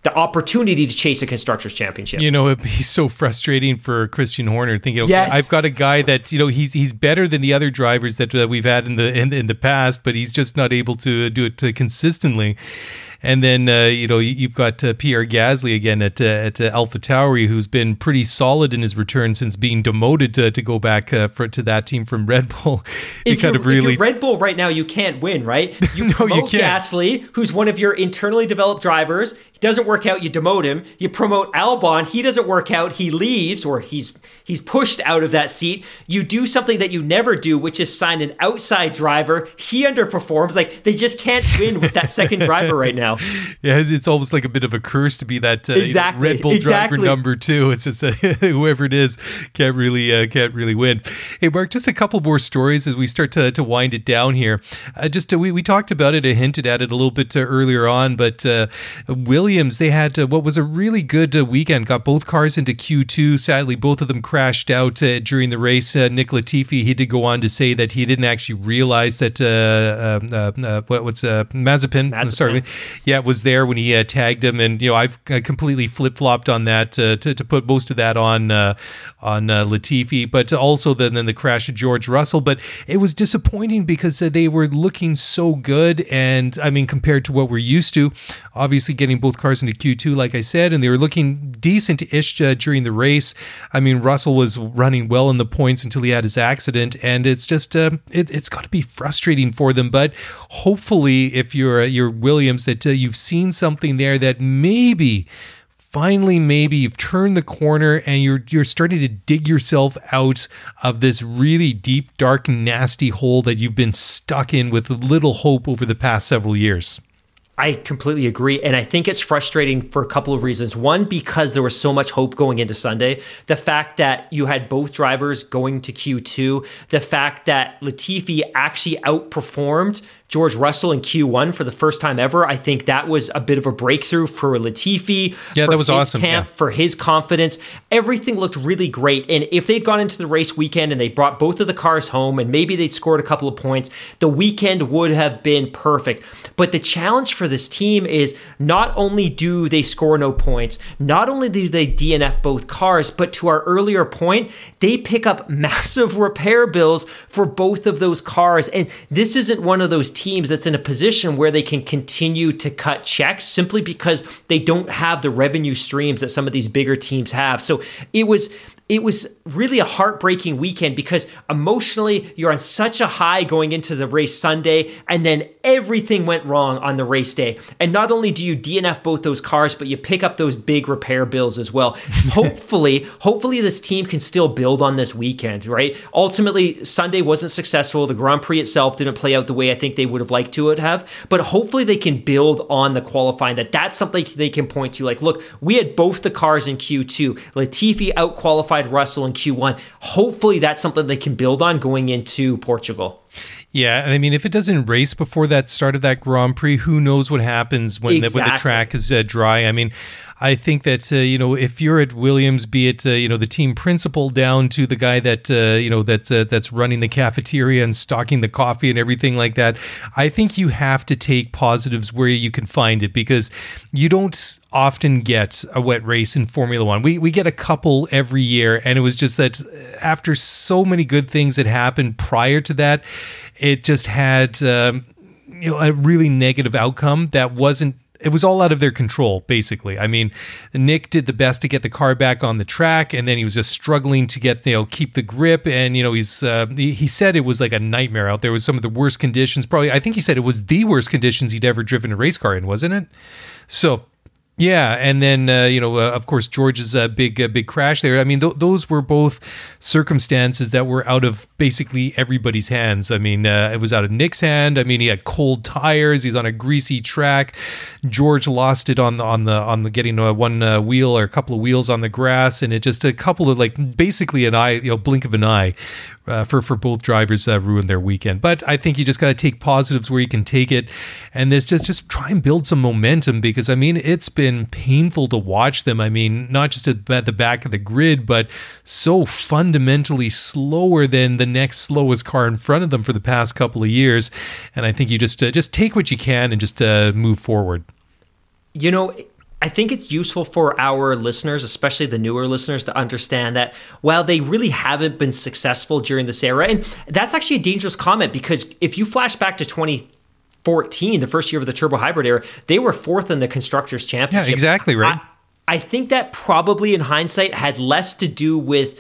the opportunity to chase a constructors championship. You know, it'd be so frustrating for Christian Horner thinking, okay, yes. I've got a guy that you know he's he's better than the other drivers that uh, we've had in the in, in the past, but he's just not able to do it consistently. And then uh, you know you've got uh, Pierre Gasly again at uh, at uh, AlphaTauri, who's been pretty solid in his return since being demoted to, to go back uh, for, to that team from Red Bull. if kind of really Red Bull right now, you can't win, right? You no, promote you can't. Gasly, who's one of your internally developed drivers. He doesn't work out, you demote him. You promote Albon, he doesn't work out, he leaves, or he's he's pushed out of that seat. You do something that you never do, which is sign an outside driver. He underperforms. Like they just can't win with that second driver right now. Yeah, it's almost like a bit of a curse to be that uh, exactly. you know, Red Bull exactly. driver number two. It's just uh, whoever it is can't really uh, can't really win. Hey, Mark, just a couple more stories as we start to, to wind it down here. Uh, just uh, we we talked about it, I hinted at it a little bit uh, earlier on, but Will Williams, they had uh, what was a really good uh, weekend. Got both cars into Q2. Sadly, both of them crashed out uh, during the race. Uh, Nick Latifi, he did go on to say that he didn't actually realize that uh, um, uh, what, what's Mazepin, Mazepin, sorry, yeah, was there when he tagged him. And you know, I've completely flip flopped on that to, to put most of that on on Latifi, but also then then the crash of George Russell. But it was disappointing because they were looking so good, and I mean, compared to what we're used to, obviously getting both cars into Q2, like I said, and they were looking decent ish uh, during the race. I mean, Russell was running well in the points until he had his accident, and it's just uh, it, has got to be frustrating for them. But hopefully, if you're uh, you're Williams, that uh, you've seen something there that maybe finally maybe you've turned the corner and you're you're starting to dig yourself out of this really deep dark nasty hole that you've been stuck in with little hope over the past several years I completely agree. And I think it's frustrating for a couple of reasons. One, because there was so much hope going into Sunday. The fact that you had both drivers going to Q2, the fact that Latifi actually outperformed George Russell in Q1 for the first time ever. I think that was a bit of a breakthrough for Latifi. Yeah, that was awesome. Camp, yeah. For his confidence. Everything looked really great. And if they'd gone into the race weekend and they brought both of the cars home and maybe they'd scored a couple of points, the weekend would have been perfect. But the challenge for this team is not only do they score no points, not only do they DNF both cars, but to our earlier point, they pick up massive repair bills for both of those cars. And this isn't one of those teams that's in a position where they can continue to cut checks simply because they don't have the revenue streams that some of these bigger teams have. So it was it was really a heartbreaking weekend because emotionally you're on such a high going into the race Sunday and then everything went wrong on the race day. And not only do you DNF both those cars but you pick up those big repair bills as well. hopefully, hopefully this team can still build on this weekend, right? Ultimately Sunday wasn't successful. The Grand Prix itself didn't play out the way I think they would have liked to have, but hopefully they can build on the qualifying that that's something they can point to like look, we had both the cars in Q2. Latifi out qualified Russell in Q1. Hopefully, that's something they can build on going into Portugal. Yeah, and I mean, if it doesn't race before that start of that Grand Prix, who knows what happens when, exactly. the, when the track is uh, dry? I mean, I think that uh, you know if you're at Williams, be it uh, you know the team principal down to the guy that uh, you know that uh, that's running the cafeteria and stocking the coffee and everything like that, I think you have to take positives where you can find it because you don't often get a wet race in Formula One. We we get a couple every year, and it was just that after so many good things that happened prior to that, it just had. Um, you know, a really negative outcome that wasn't it was all out of their control, basically. I mean, Nick did the best to get the car back on the track, and then he was just struggling to get, you know, keep the grip. And, you know, he's, uh, he, he said it was like a nightmare out there with some of the worst conditions. Probably, I think he said it was the worst conditions he'd ever driven a race car in, wasn't it? So, yeah, and then uh, you know, uh, of course, George's uh, big uh, big crash there. I mean, th- those were both circumstances that were out of basically everybody's hands. I mean, uh, it was out of Nick's hand. I mean, he had cold tires. He's on a greasy track. George lost it on the on the on the getting uh, one wheel or a couple of wheels on the grass, and it just a couple of like basically an eye, you know, blink of an eye uh, for for both drivers uh, ruined their weekend. But I think you just got to take positives where you can take it, and there's just just try and build some momentum because I mean it's been painful to watch them. I mean not just at, the back of the grid, but so fundamentally slower than the next slowest car in front of them for the past couple of years. And I think you just uh, just take what you can and just uh, move forward. You know I think it's useful for our listeners, especially the newer listeners, to understand that while they really haven't been successful during this era, and that's actually a dangerous comment because if you flash back to 2014, the first year of the turbo hybrid era, they were fourth in the constructors championship. Yeah, exactly right. I, I think that probably in hindsight had less to do with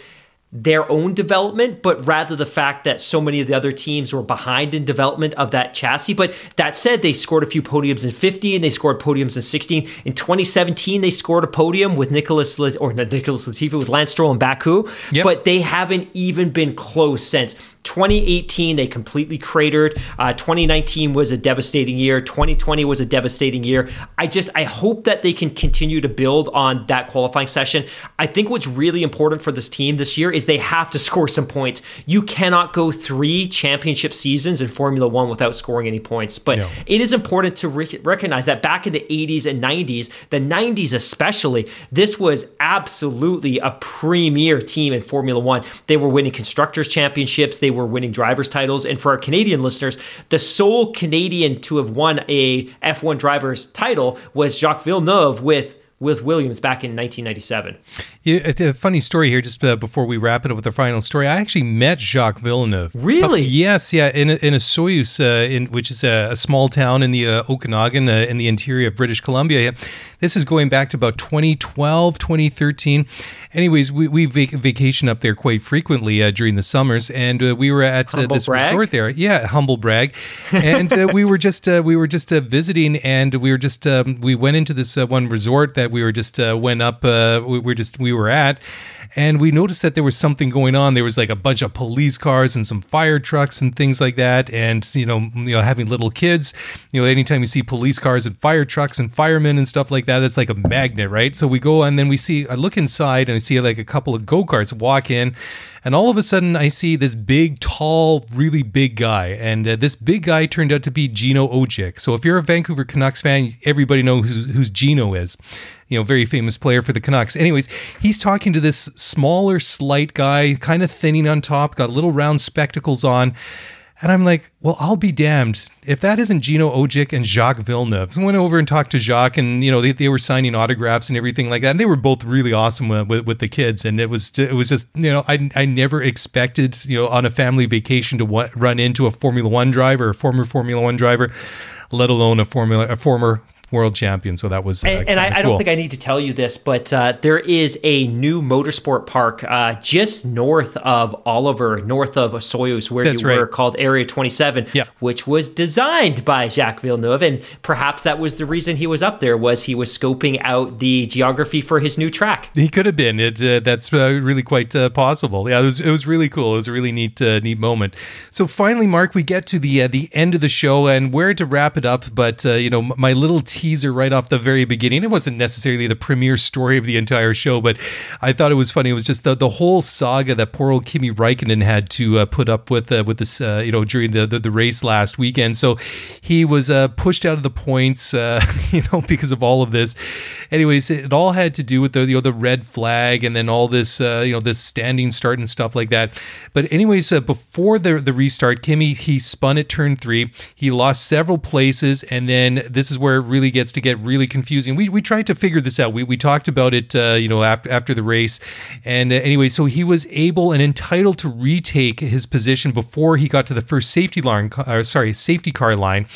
their own development, but rather the fact that so many of the other teams were behind in development of that chassis. But that said, they scored a few podiums in 15, they scored podiums in 16. In 2017, they scored a podium with Nicholas or Nicholas Latifi with Lance Stroll and Baku, yep. but they haven't even been close since. 2018, they completely cratered. Uh, 2019 was a devastating year. 2020 was a devastating year. I just, I hope that they can continue to build on that qualifying session. I think what's really important for this team this year is they have to score some points. You cannot go three championship seasons in Formula One without scoring any points. But no. it is important to re- recognize that back in the 80s and 90s, the 90s especially, this was absolutely a premier team in Formula One. They were winning constructors championships. They were winning drivers' titles. And for our Canadian listeners, the sole Canadian to have won a F1 driver's title was Jacques Villeneuve with with Williams back in 1997. Yeah, a funny story here, just uh, before we wrap it up with the final story. I actually met Jacques Villeneuve. Really? Uh, yes, yeah, in a, in Osoyoos, uh, in which is a, a, small town in the uh, Okanagan, uh, in the interior of British Columbia. This is going back to about 2012, 2013. Anyways, we, we vac- vacation up there quite frequently uh, during the summers, and we were at this brag? resort there. Yeah, humble brag. And we were just we were just visiting, and we were just um, we went into this one resort that that we were just uh, went up. Uh, we were just we were at, and we noticed that there was something going on. There was like a bunch of police cars and some fire trucks and things like that. And you know, you know, having little kids, you know, anytime you see police cars and fire trucks and firemen and stuff like that, it's like a magnet, right? So we go and then we see. I look inside and I see like a couple of go karts walk in and all of a sudden, I see this big, tall, really big guy. And uh, this big guy turned out to be Gino Odjick. So if you're a Vancouver Canucks fan, everybody knows who's Gino is. You know, very famous player for the Canucks. Anyways, he's talking to this smaller, slight guy, kind of thinning on top, got little round spectacles on. And I'm like, well, I'll be damned if that isn't Gino Odjick and Jacques Villeneuve. So I went over and talked to Jacques, and you know they, they were signing autographs and everything like that. And they were both really awesome with, with, the kids. And it was it was just you know I I never expected you know on a family vacation to w- run into a Formula One driver, a former Formula One driver, let alone a Formula a former world champion. So that was uh, and, and I, cool. I, don't think I need to tell you this, but uh, there is a new motorsport park uh, just north of Oliver, north of Osoyoos, where That's you right. were, called Area 27, Yeah. which was designed by Jacques Villeneuve, and perhaps that was the reason he was up there was he was scoping out the geography for his new track. He could have been. It uh, that's uh, really quite uh, possible. Yeah, it was it was really cool. It was a really neat uh, neat moment. So finally, Mark, we get to the uh, the end of the show and where to wrap it up. But uh, you know, my little teaser right off the very beginning. It wasn't necessarily the premiere story of the entire show, but I thought it was funny. It was just the the whole saga that poor old Kimi Raikkonen had to uh, put up with uh, with this uh, you know during the, the the race last weekend. So he was uh, pushed out of the points, uh, you know, because of all of this. Anyways, it all had to do with the you know the red flag and then all this uh, you know this standing start and stuff like that. But anyways, before the the restart, Kimi he spun at turn three. He lost several places, and then this is where it really gets to get really confusing. We we tried to figure this out. We we talked about it uh, you know after after the race, and uh, anyway, so he was able and entitled to retake his position before he got to the first safety line. Uh, sorry, safety car line.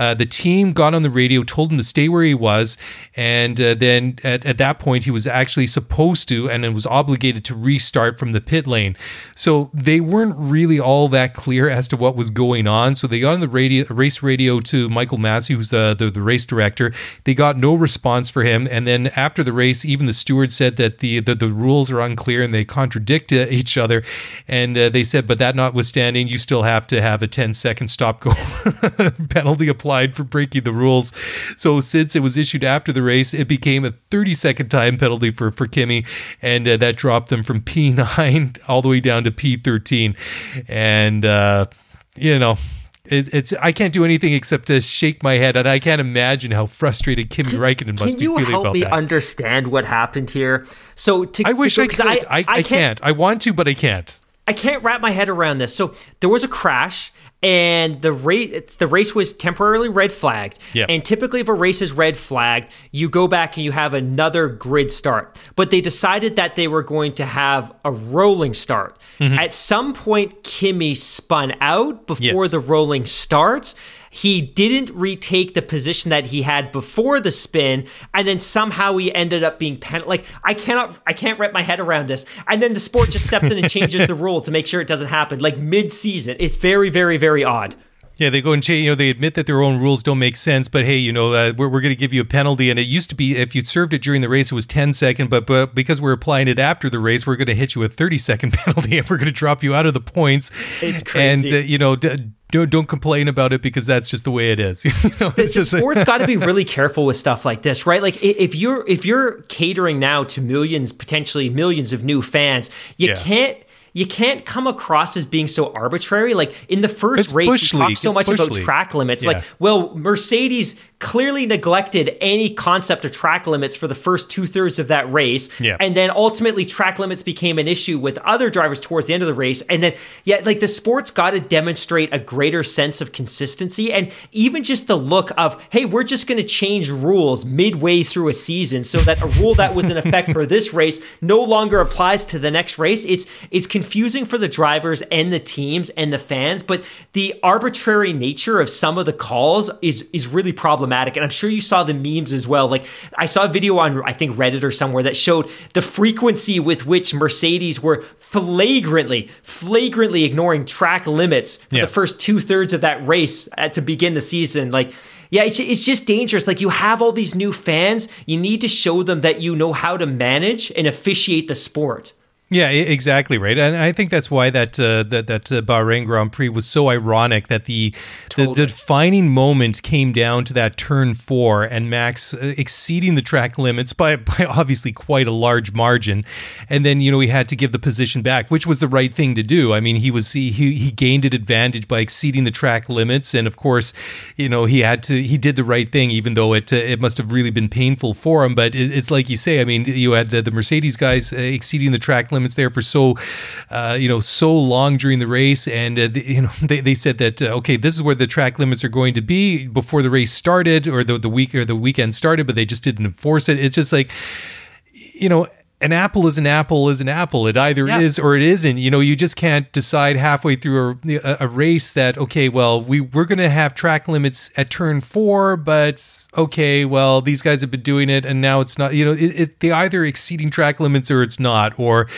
Uh, the team got on the radio, told him to stay where he was, and uh, then at, at that point he was actually supposed to and then was obligated to restart from the pit lane. So they weren't really all that clear as to what was going on. So they got on the radio, race radio to Michael Masi, who's the, the the race director. They got no response for him, and then after the race, even the steward said that the the, the rules are unclear and they contradict uh, each other. And uh, they said, but that notwithstanding, you still have to have a 10 second stop go penalty applied for breaking the rules. So since it was issued after the race, it became a 30 second time penalty for for Kimi, and uh, that dropped them from P9 all the way down to P13. And uh, you know. It, it's I can't do anything except to shake my head, and I can't imagine how frustrated Kimi Raikkonen must be feeling about that. Can you help me that. understand what happened here? So to, I wish to, I could. I, I, I, can't. I want to, but I can't. I can't wrap my head around this. So there was a crash, and the race the race was temporarily red flagged. Yeah. And typically, if a race is red flagged, you go back and you have another grid start. But they decided that they were going to have a rolling start. Mm-hmm. At some point, Kimi spun out before Yes. the rolling starts. He didn't retake the position that he had before the spin, and then somehow he ended up being pen. Like I cannot, I can't wrap my head around this. And then the sport just steps in and changes the rule to make sure it doesn't happen. Like mid-season, it's very, very, very odd. Yeah, they go and change. You know, they admit that their own rules don't make sense, but hey, you know, uh, we're, we're going to give you a penalty. And it used to be if you served it during the race, it was 10 second, but but because we're applying it after the race, we're going to hit you a 30 second penalty, and we're going to drop you out of the points. It's And crazy. uh, you know. D- don't, don't complain about it because that's just the way it is. you know, it's just sport's got to be really careful with stuff like this, right? Like if you're if you're catering now to millions, potentially millions of new fans, you Yeah. can't. You can't come across as being so arbitrary. Like in the first It's race, we talked so It's much about league. track limits. Yeah. Like, well, Mercedes clearly neglected any concept of track limits for the first two thirds of that race. Yeah. And then ultimately, track limits became an issue with other drivers towards the end of the race. And then, yeah, like the sport's got to demonstrate a greater sense of consistency and even just the look of, hey, we're just going to change rules midway through a season so that a rule that was in effect for this race no longer applies to the next race. It's it's confusing for the drivers and the teams and the fans, but the arbitrary nature of some of the calls is is really problematic. And I'm sure you saw the memes as well. Like I saw a video on I think Reddit or somewhere that showed the frequency with which Mercedes were flagrantly, flagrantly ignoring track limits for Yeah. the first two thirds of that race at, to begin the season. Like yeah, it's, it's just dangerous. Like you have all these new fans, you need to show them that you know how to manage and officiate the sport. Yeah, exactly right, and I think that's why that uh, that that uh, Bahrain Grand Prix was so ironic that the, the the defining moment came down to that turn four and Max uh, exceeding the track limits by by obviously quite a large margin, and then you know he had to give the position back, which was the right thing to do. I mean, he was he he, he gained an advantage by exceeding the track limits, and of course, you know he had to he did the right thing, even though it uh, it must have really been painful for him. But it, it's like you say, I mean, you had the, the Mercedes guys uh, exceeding the track limits there for so, uh, you know, so long during the race, and uh, the, you know they, they said that uh, okay, this is where the track limits are going to be before the race started or the the week or the weekend started, but they just didn't enforce it. It's just like, you know an apple is an apple is an apple. It either Yeah. is or it isn't. You know, you just can't decide halfway through a, a, race that okay, well, we we're going to have track limits at turn four, but okay, well, these guys have been doing it, and now it's not. You know, it, it they either exceeding track limits or it's not, or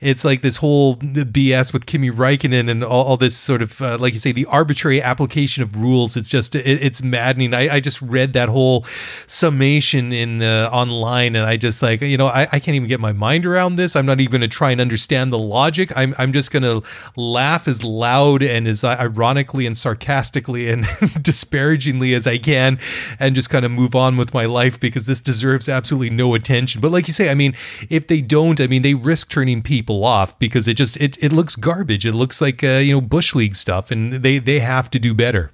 it's like this whole BS with Kimi Räikkönen and all, all this sort of uh, like you say the arbitrary application of rules. It's just it, it's maddening. I, I just read that whole summation in the online, and I just like you know I, I can't even get my mind around this. I'm not even going to try and understand the logic. I'm I'm just going to laugh as loud and as ironically and sarcastically and disparagingly as I can, and just kind of move on with my life because this deserves absolutely no attention. But like you say, I mean, if they don't, I mean, they risk turning people off because it just it it looks garbage. It looks like uh, you know bush league stuff, and they they have to do better.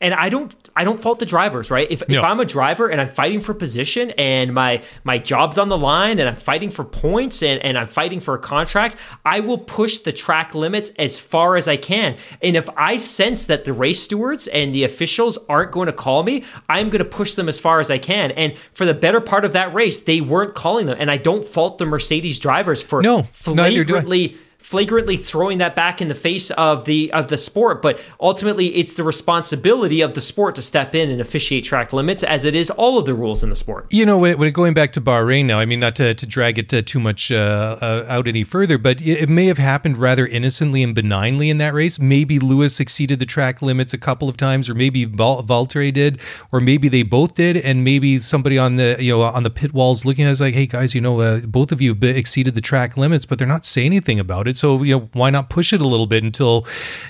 and I don't I don't fault the drivers, right? If, No. if I'm a driver and I'm fighting for position and my my job's on the line and I'm fighting for points and, and I'm fighting for a contract, I will push the track limits as far as I can. And if I sense that the race stewards and the officials aren't going to call me, I'm going to push them as far as I can. And for the better part of that race, they weren't calling them. And I don't fault the Mercedes drivers for No, neither do I. flagrantly flagrantly throwing that back in the face of the of the sport but ultimately it's the responsibility of the sport to step in and officiate track limits as it is all of the rules in the sport You know, when, when going back to Bahrain now, I mean, not to, to drag it uh, too much uh, uh, out any further, but it, it may have happened rather innocently and benignly in that race. Maybe Lewis exceeded the track limits a couple of times, or maybe Val- Valtteri did, or maybe they both did, and maybe somebody on the you know on the pit walls looking at us like, hey guys, you know, uh, both of you exceeded the track limits, but they're not saying anything about it. So you know, why not push it a little bit until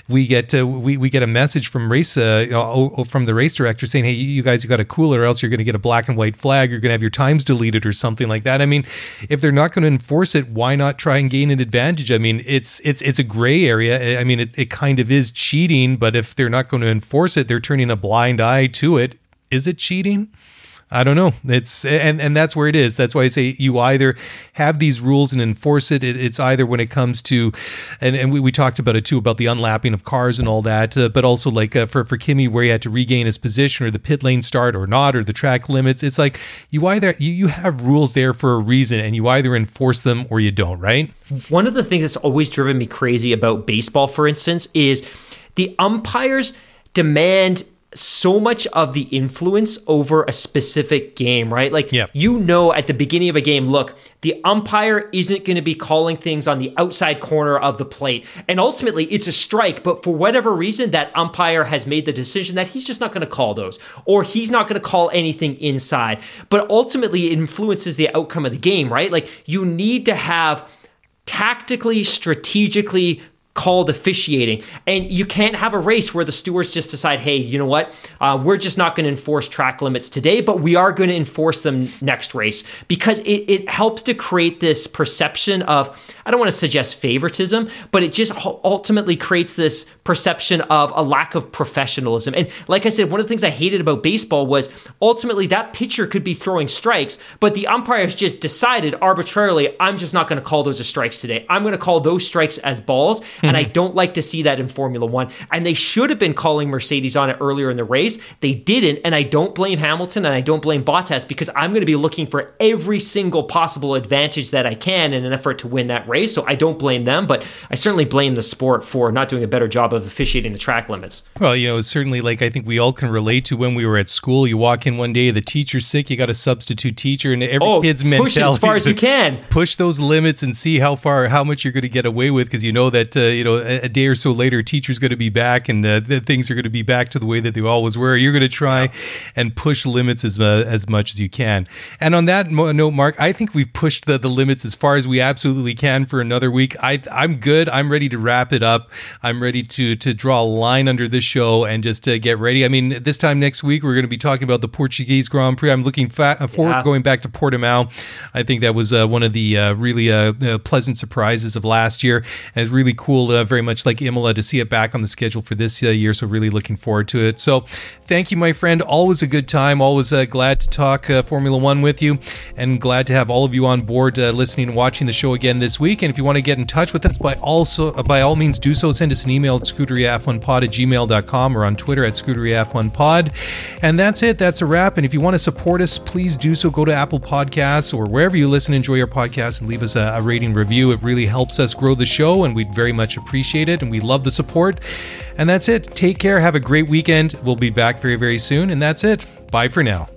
we get uh, we we get a message from race uh, know, oh, from the race director saying, hey, you guys, you got to cool or else you're going to get a black and white flag. You're going to have your times deleted or something like that. I mean, if they're not going to enforce it, why not try and gain an advantage? I mean, it's it's it's a gray area. I mean, it, it kind of is cheating, but if they're not going to enforce it, they're turning a blind eye to it. Is it cheating? I don't know. It's and and that's where it is. That's why I say you either have these rules and enforce it. it it's either when it comes to, and and we, we talked about it too about the unlapping of cars and all that, uh, but also like uh, for for Kimi where he had to regain his position or the pit lane start or not or the track limits. It's like you either you, you have rules there for a reason and you either enforce them or you don't. Right? one of the things that's always driven me crazy about baseball for instance is the umpires demand so much of the influence over a specific game, right? Like Yeah. you know at the beginning of a game, look, the umpire isn't going to be calling things on the outside corner of the plate. And ultimately it's a strike, but for whatever reason that umpire has made the decision that he's just not going to call those or he's not going to call anything inside. But ultimately it influences the outcome of the game, right? Like you need to have tactically, strategically called officiating. And you can't have a race where the stewards just decide, hey, you know what? Uh, we're just not going to enforce track limits today, but we are going to enforce them next race because it, it helps to create this perception of, I don't want to suggest favoritism, but it just ultimately creates this perception of a lack of professionalism. And like I said, one of the things I hated about baseball was ultimately that pitcher could be throwing strikes, but the umpires just decided arbitrarily, I'm just not going to call those as strikes today. I'm going to call those strikes as balls. And I mm-hmm. don't like to see that in Formula One. And they should have been calling Mercedes on it earlier in the race. They didn't. And I don't blame Hamilton and I don't blame Bottas because I'm going to be looking for every single possible advantage that I can in an effort to win that race. So I don't blame them, but I certainly blame the sport for not doing a better job of officiating the track limits. Well, you know, certainly like I think we all can relate to when we were at school. You walk in one day, the teacher's sick, you got a substitute teacher, and every Oh, kid's push it as far as you can. Push those limits and see how far, how much you're going to get away with, because you know that uh, you know a, a day or so later, teacher's going to be back, and uh, the things are going to be back to the way that they always were. You're going to try and push limits as uh, as much as you can. And on that note, Mark, I think we've pushed the, the limits as far as we absolutely can for another week. I I'm good. I'm ready to wrap it up. I'm ready to to draw a line under this show and just uh, get ready. I mean, this time next week we're going to be talking about the Portuguese Grand Prix. I'm looking fa- forward Yeah. going back to Portimao. I think that was uh, one of the uh, really uh, uh, pleasant surprises of last year, and it's really cool uh, very much like Imola, to see it back on the schedule for this uh, year. So really looking forward to it. So thank you, my friend. Always a good time. Always uh, glad to talk uh, Formula One with you, and glad to have all of you on board uh, listening and watching the show again this week. And if you want to get in touch with us, by also uh, by all means do so. Send us an email at scuderiaf1pod at gmail.com or on Twitter at scuderiaf1pod. And that's it. That's a wrap. And if you want to support us, please do so. Go to Apple Podcasts or wherever you listen, enjoy our podcast, and leave us a, a rating review. It really helps us grow the show, and we'd very much appreciate it. And we love the support. And that's it. Take care. Have a great weekend. We'll be back very, very soon. And that's it. Bye for now.